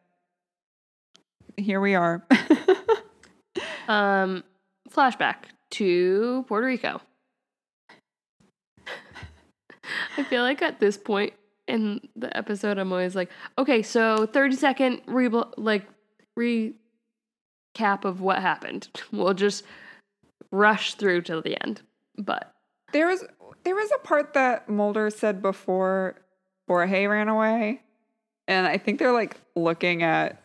here we are. Um, flashback to Puerto Rico. I feel like at this point in the episode, I'm always like, okay, so 30 second re like recap of what happened. We'll just rush through till the end. But there was there was a part that Mulder said before Jorge ran away, and I think they're like looking at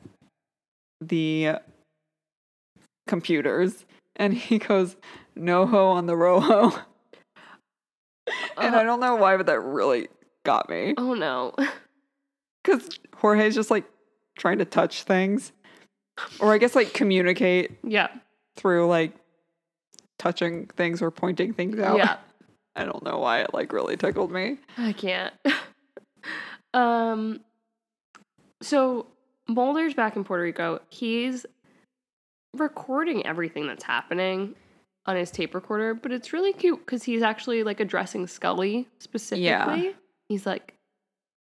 the computers, and he goes, "No ho on the roho," and I don't know why, but that really got me. Oh no. Because Jorge's just like trying to touch things, or I guess like communicate Yeah. through like touching things or pointing things out. Yeah. I don't know why it like really tickled me. I can't. um so Mulder's back in Puerto Rico. He's recording everything that's happening on his tape recorder, but it's really cute because he's actually like addressing Scully specifically. He's like,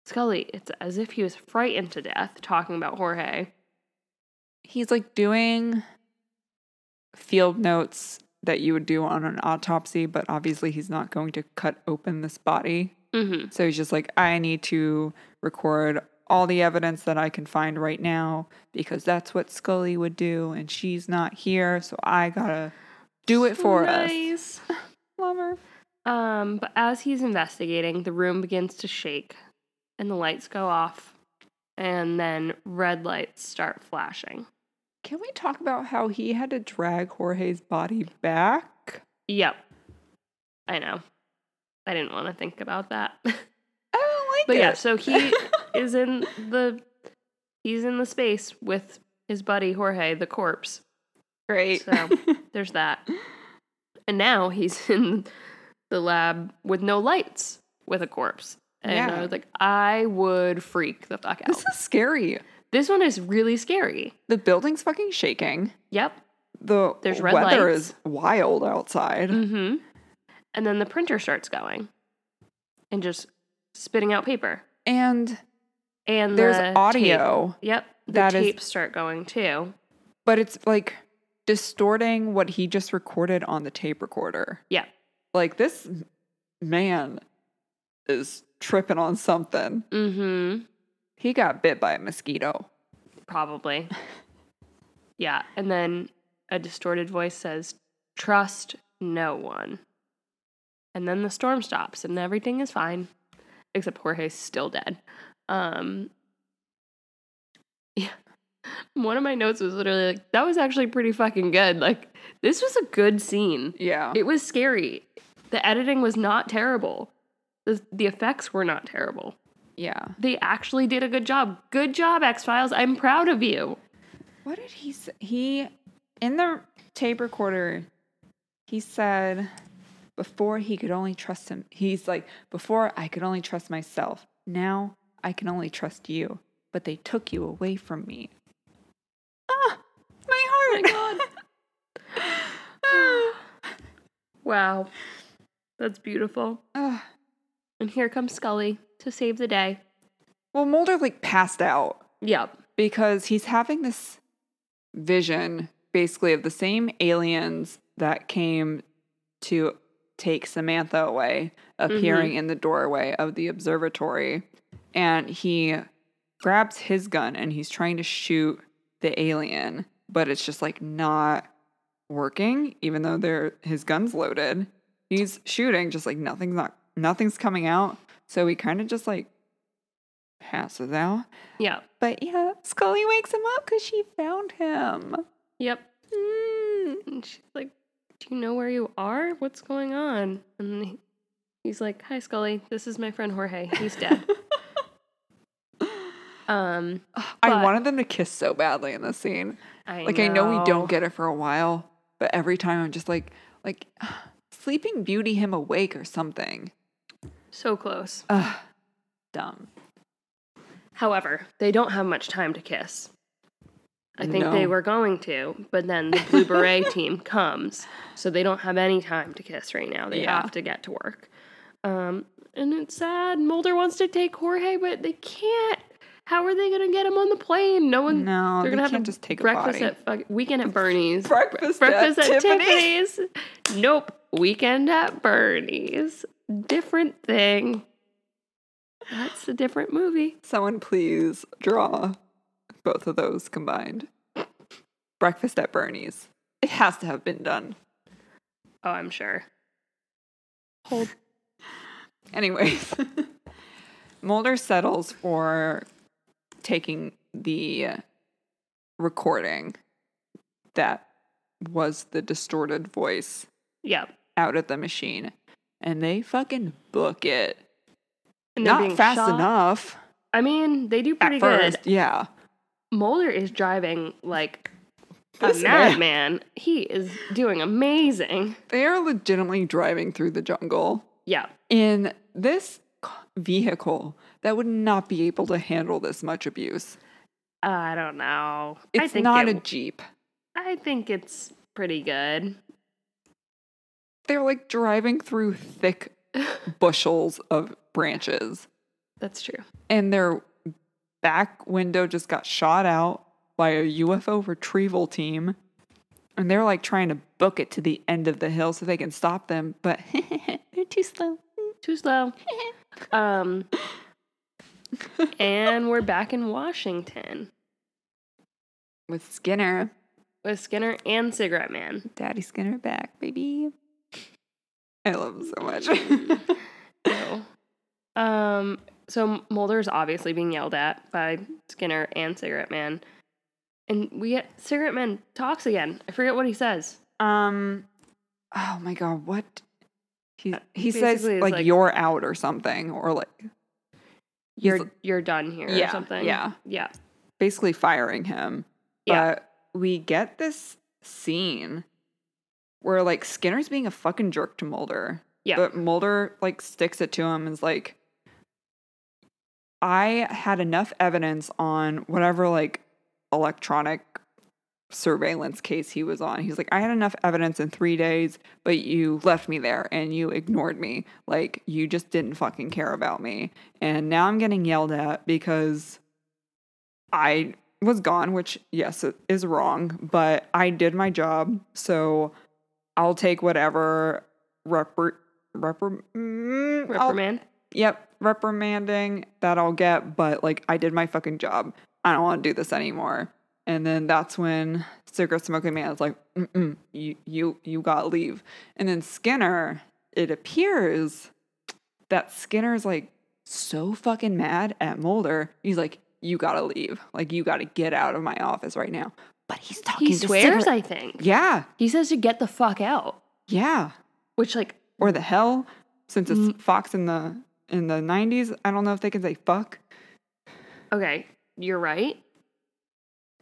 Scully, it's as if he was frightened to death talking about Jorge. He's like doing field notes that you would do on an autopsy, but obviously he's not going to cut open this body. Mm-hmm. So he's just like, I need to record all the evidence that I can find right now because that's what Scully would do, and she's not here, so I gotta do it for us. Love her. Um, but as he's investigating, the room begins to shake and the lights go off, and then red lights start flashing. Can we talk about how he had to drag Jorge's body back? Yep. I know. I didn't want to think about that. I don't like that. but it. yeah, so he is in the he's in the space with his buddy Jorge, the corpse. great. So there's that. And now he's in the lab with no lights with a corpse. And Yeah. I was like, I would freak the fuck out. this is scary. This one is really scary. The building's fucking shaking. Yep. The There's red weather lights. is wild outside. Mm-hmm. And then the printer starts going and just spitting out paper. And And there's the tape- audio, Yep. The that is- tapes start going too. but it's like distorting what he just recorded on the tape recorder. Yeah. Like this man is tripping on something. Mm-hmm. He got bit by a mosquito. Probably. yeah. And then a distorted voice says, Trust no one. And then the storm stops and everything is fine. Except Jorge's still dead. Um Yeah. One of my notes was literally like, that was actually pretty fucking good. Like, this was a good scene. Yeah. It was scary. The editing was not terrible. The, the effects were not terrible. Yeah. They actually did a good job. Good job, X Files. I'm proud of you. What did he say? He, in the tape recorder, he said before he could only trust him, he's like, before I could only trust myself. Now I can only trust you. But they took you away from me. Ah, my heart. Oh Wow. That's beautiful. Ah. And here comes Scully to save the day. well, Mulder like passed out Yep. because he's having this vision basically of the same aliens that came to take Samantha away appearing mm-hmm. in the doorway of the observatory and he grabs his gun and he's trying to shoot the alien but it's just like not working even though they're his gun's loaded he's shooting just like nothing's not nothing's coming out so he kind of just like passes out Yeah. but yeah, Scully wakes him up because she found him. Yep. Mm. And she's like, Do you know where you are? What's going on? And he, he's like, Hi, Scully. This is my friend Jorge. He's dead. um, I wanted them to kiss so badly in this scene. I Like I know we don't get it for a while, but every time I'm just like, like, Sleeping Beauty him awake or something. So close. Ugh, dumb. However, they don't have much time to kiss. I think they were going to, but then the Blue Beret team comes, so they don't have any time to kiss right now. They Yeah. have to get to work. Um, and it's sad. Mulder wants to take Jorge, but they can't. How are they going to get him on the plane? No one. No, they're gonna have to just take a breakfast at fuck, weekend at Bernie's. Breakfast, breakfast at, at Tiffany's. Tiffany's. Nope, weekend at Bernie's. Different thing. That's a different movie. Someone please draw both of those combined. Breakfast at Bernie's. It has to have been done. Oh, I'm sure. Hold. Anyways, Mulder settles for taking the recording that was the distorted voice Yep. out of the machine. And they fucking book it. Not fast shot. enough I mean, they do pretty first. good. Yeah. Mulder is driving like a madman. He is doing amazing. They are legitimately driving through the jungle Yeah. in this vehicle that would not be able to handle this much abuse. I don't know. I It's not it, a Jeep. I think it's pretty good. They're like driving through thick bushels of branches. That's true. and their back window just got shot out by a UFO retrieval team. And they're like trying to book it to the end of the hill so they can stop them, but they're too slow. Too slow. um and we're back in Washington With Skinner, with Skinner and Cigarette Man. Daddy Skinner back, baby. I love him so much. So, um, so Mulder's obviously being yelled at by Skinner and Cigarette Man, and we get Cigarette Man talks again. I forget what he says. um, oh my god, what? He Uh, he says like, like- you're out or something, or like You're you're done here Yeah, or something. yeah. yeah, basically firing him. Yeah. But we get this scene where like Skinner's being a fucking jerk to Mulder. Yeah. But Mulder like sticks it to him and is like, I had enough evidence on whatever like electronic surveillance case he was on. He's like, I had enough evidence in three days, but you left me there and you ignored me. Like, you just didn't fucking care about me. And now I'm getting yelled at because I was gone, which, yes, it is wrong, but I did my job. So I'll take whatever repri- repri- mm, I'll- reprimand. yep, reprimanding that I'll get, but like I did my fucking job. I don't want to do this anymore. And then that's when cigarette smoking man is like, Mm-mm, you you you got leave. And then Skinner, it appears that Skinner's like so fucking mad at Mulder. He's like, you gotta leave. Like you gotta get out of my office right now. But he's talking. He to swears. cigarette- I think yeah, he says to get the fuck out. yeah. Which like Or the hell, since it's Mm. Fox in the in the nineties. I don't know if they can say fuck. okay, you're right.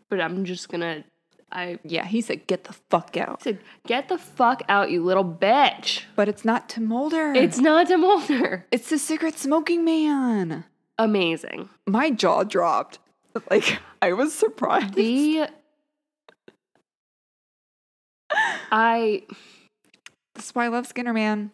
But I'm just gonna. I Yeah, he said, "Get the fuck out." He said, get the fuck out, you little bitch. But it's not to Mulder. It's not to Mulder. it's the cigarette smoking man. Amazing. My jaw dropped. Like I was surprised. The I That's why I love Skinner Man.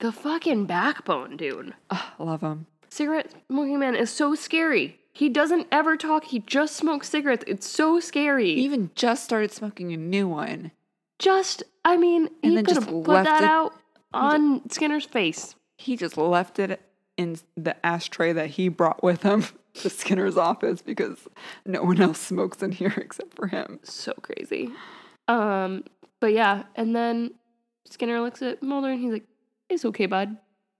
the fucking backbone, dude. Ugh, I love him. Cigarette smoking man is so scary. He doesn't ever talk. He just smokes cigarettes. It's so scary. He even just started smoking a new one. just, I mean, And he then could just have put left that it- out on Skinner's face. He just left it in the ashtray that he brought with him to Skinner's office because no one else smokes in here except for him. So crazy. Um, but yeah, and then Skinner looks at Mulder and he's like, "It's okay, bud.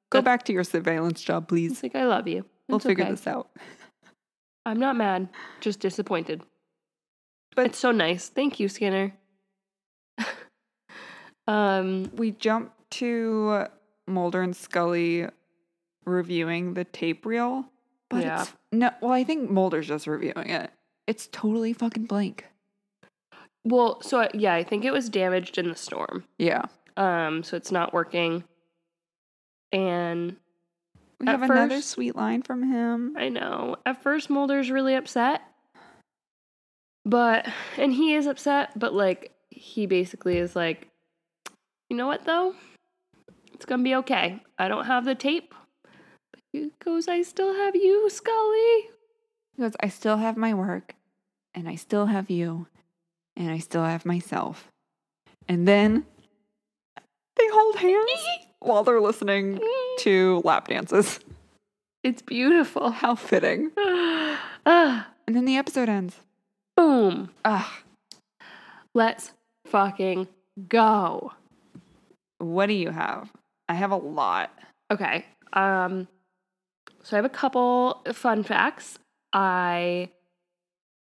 Go That's- back to your surveillance job, please. He's like, I love you. We'll figure okay. this out. I'm not mad, just disappointed. But- But it's so nice. Thank you, Skinner. um, We jump to Mulder and Scully reviewing the tape reel. But Yeah. it's no well, I think Mulder's just reviewing it. It's totally fucking blank. Well, so yeah, I think it was damaged in the storm. Yeah. Um, so it's not working. And We have another sweet line from him. I know at first Mulder's really upset, but and he is upset, but like he basically is like, you know what though, it's gonna be okay. I don't have the tape. But he goes, I still have you, Scully. He goes, I still have my work, and I still have you, and I still have myself. And then they hold hands while they're listening to lap dances. It's beautiful. How fitting. ah, And then the episode ends. boom. Ugh. Let's fucking go. What do you have? I have a lot. Okay. Um so I have a couple fun facts. I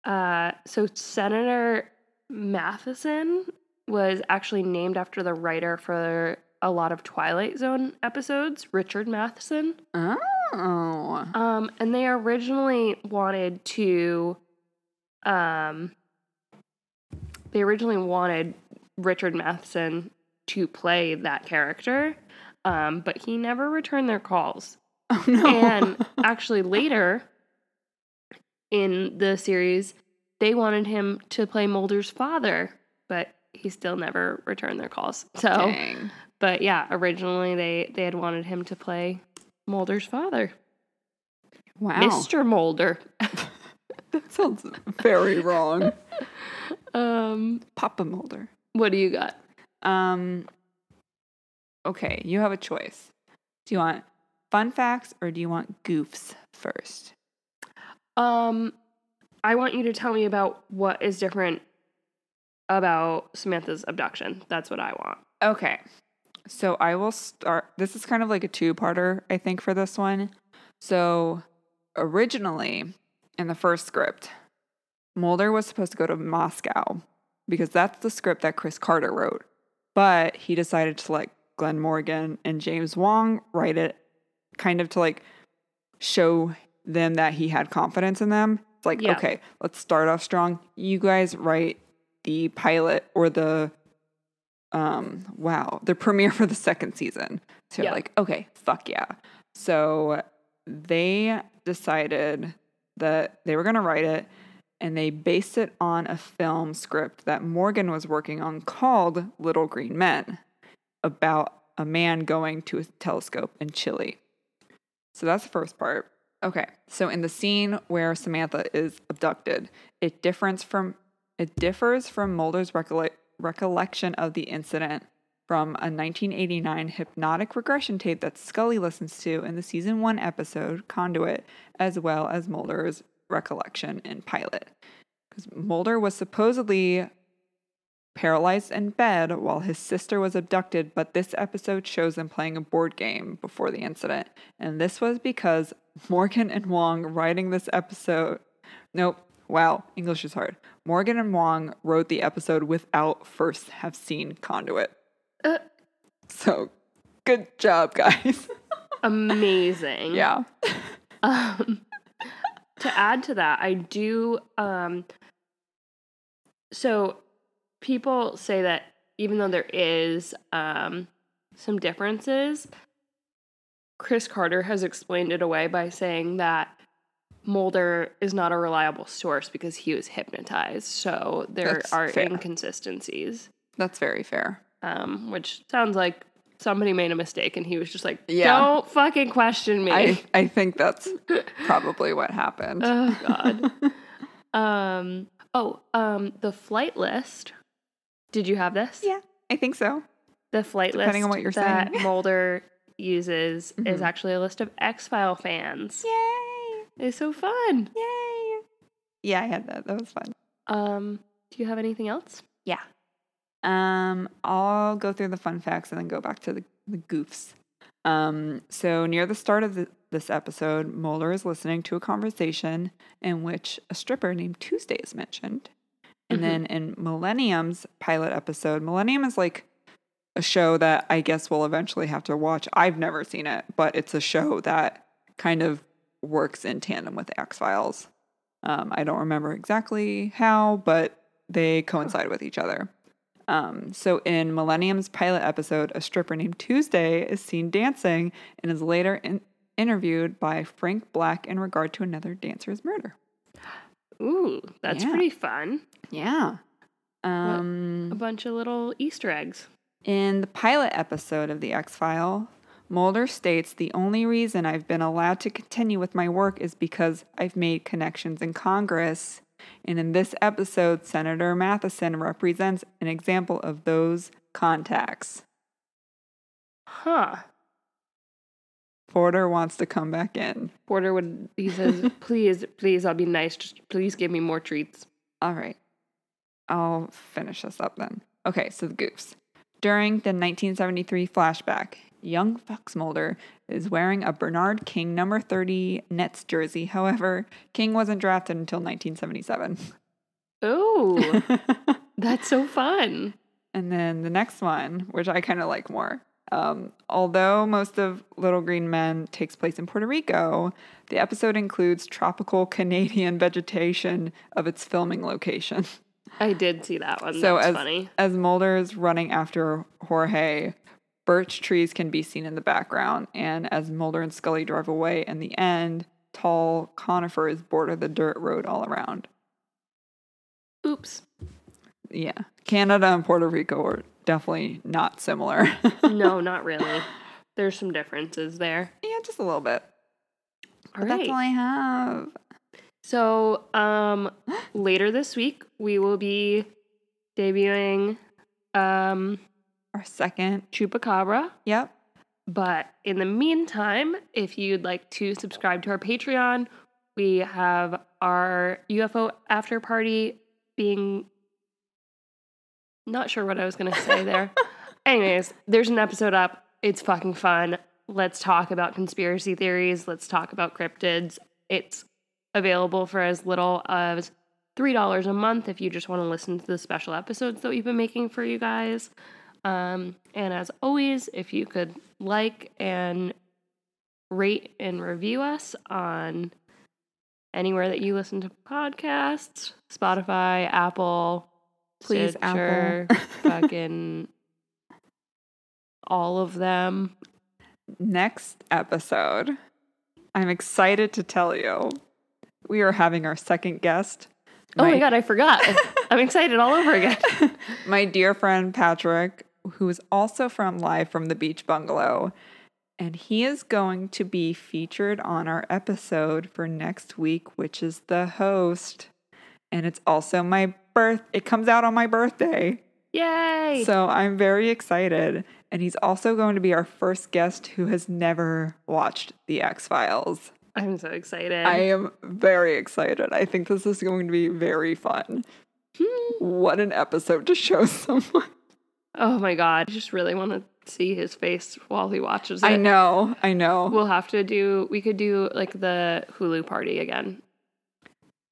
uh so Senator Matheson was actually named after the writer for a lot of Twilight Zone episodes, Richard Matheson. Oh. Um, and they originally wanted to, um, they originally wanted Richard Matheson to play that character, um, but he never returned their calls. Oh no. And actually, later in the series, they wanted him to play Mulder's father, but he still never returned their calls. So, Dang. but yeah, originally they they had wanted him to play Mulder's father, Wow. Mr. Mulder. That sounds very wrong. Um, Papa Mulder. what do you got? Um Okay, you have a choice. Do you want fun facts or do you want goofs first? Um, I want you to tell me about what is different about Samantha's abduction. That's what I want. Okay. So I will start. This is kind of like a two parter, I think, for this one. So originally, in the first script, Mulder was supposed to go to Moscow because that's the script that Chris Carter wrote. But he decided to let Glenn Morgan and James Wong write it, kind of to like show them that he had confidence in them. Like, Yeah. okay, let's start off strong. You guys write the pilot or the um wow the premiere for the second season so you're Yeah. like okay fuck yeah so they decided that they were going to write it and they based it on a film script that morgan was working on called little green men about a man going to a telescope in chile so that's the first part okay so in the scene where samantha is abducted it differs from it differs from mulder's recolle- recollection of the incident from a 1989 hypnotic regression tape that Scully listens to in the season one episode Conduit, as well as Mulder's recollection in Pilot. Because Mulder was supposedly paralyzed in bed while his sister was abducted, but this episode shows them playing a board game before the incident. And this was because Morgan and Wong writing this episode. Nope. Wow, English is hard. Morgan and Wong wrote the episode without first have seen Conduit. Uh. So, good job, guys. Amazing. yeah. Um, to add to that, I do. Um, so people say that even though there is um, some differences, Chris Carter has explained it away by saying that Mulder is not a reliable source because he was hypnotized. So there That's are fair. inconsistencies, That's very fair. um, which sounds like somebody made a mistake and he was just like, Yeah. don't fucking question me. I, I think that's probably what happened. Oh God. um. Oh. Um. The flight list. Did you have this? yeah, I think so. The flight Depending list on what you're that saying. Mulder uses is Mhm. actually a list of X File fans. Yay! It's so fun. Yay! Yeah, I had that. That was fun. Um. Do you have anything else? Yeah. Um, I'll go through the fun facts and then go back to the, the goofs. Um, so near the start of the, this episode, Mulder is listening to a conversation in which a stripper named Tuesday is mentioned. And Mhm. then in Millennium's pilot episode, Millennium is like a show that I guess we'll eventually have to watch. I've never seen it, but it's a show that kind of works in tandem with X Files. Um, I don't remember exactly how, but they coincide with each other. Um, so in Millennium's pilot episode, a stripper named Tuesday is seen dancing and is later in- interviewed by Frank Black in regard to another dancer's murder. Ooh, that's Yeah. pretty fun. Yeah. Um, A bunch of little Easter eggs. In the pilot episode of The X File, Mulder states the only reason I've been allowed to continue with my work is because I've made connections in Congress. And in this episode, Senator Matheson represents an example of those contacts. Huh. Porter wants to come back in. Porter would. He says, "Please, please, I'll be nice. Just please give me more treats." All right. I'll finish this up then. Okay, so the goofs. During the 1973 flashback, young Fox Mulder is wearing a Bernard King number 30 Nets jersey. However, King wasn't drafted until 1977. Oh, that's so fun. and then the next one, which I kind of like more. Um, although most of Little Green Men takes place in Puerto Rico, the episode includes tropical Canadian vegetation of its filming location. I did see that one. So That's as funny. as Mulder is running after Jorge, birch trees can be seen in the background, and as Mulder and Scully drive away, in the end, tall conifers border the dirt road all around. Oops. Yeah, Canada and Puerto Rico are definitely not similar. No, not really. There's some differences there. yeah, just a little bit. All But that's all I have. So, um, later this week we will be debuting um Our second. Chupacabra. Yep. But in the meantime, if you'd like to subscribe to our Patreon, we have our UFO after party being not sure what I was going to say there. Anyways, there's an episode up. It's fucking fun. Let's talk about conspiracy theories. Let's talk about cryptids. It's available for as little as $3 a month if you just want to listen to the special episodes that we've been making for you guys. Um, and as always, if you could like and rate and review us on anywhere that you listen to podcasts Spotify, Apple, Please, Stitcher, Apple. fucking all of them. Next episode, I'm excited to tell you we are having our second guest. Oh my god, I forgot. I'm excited all over again. my dear friend Patrick, who is also from Live from the Beach Bungalow. And he is going to be featured on our episode for next week, which is the host. And it's also my birth. It comes out on my birthday. Yay! So I'm very excited. And he's also going to be our first guest who has never watched The X Files. I'm so excited. I am very excited. I think this is going to be very fun. Hmm. What an episode to show someone. oh my god, I just really want to see his face while he watches it. I know, I know. We'll have to do. We could do like the Hulu party again.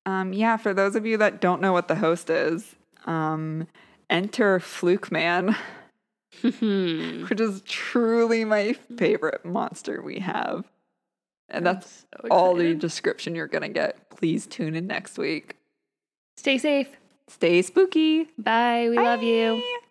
Um, yeah, for those of you that don't know what the host is, um, enter Fluke Man, which is truly my favorite monster we have. And that's so all the description you're gonna get. Please tune in next week. Stay safe. Stay spooky. Bye. We love you. Bye.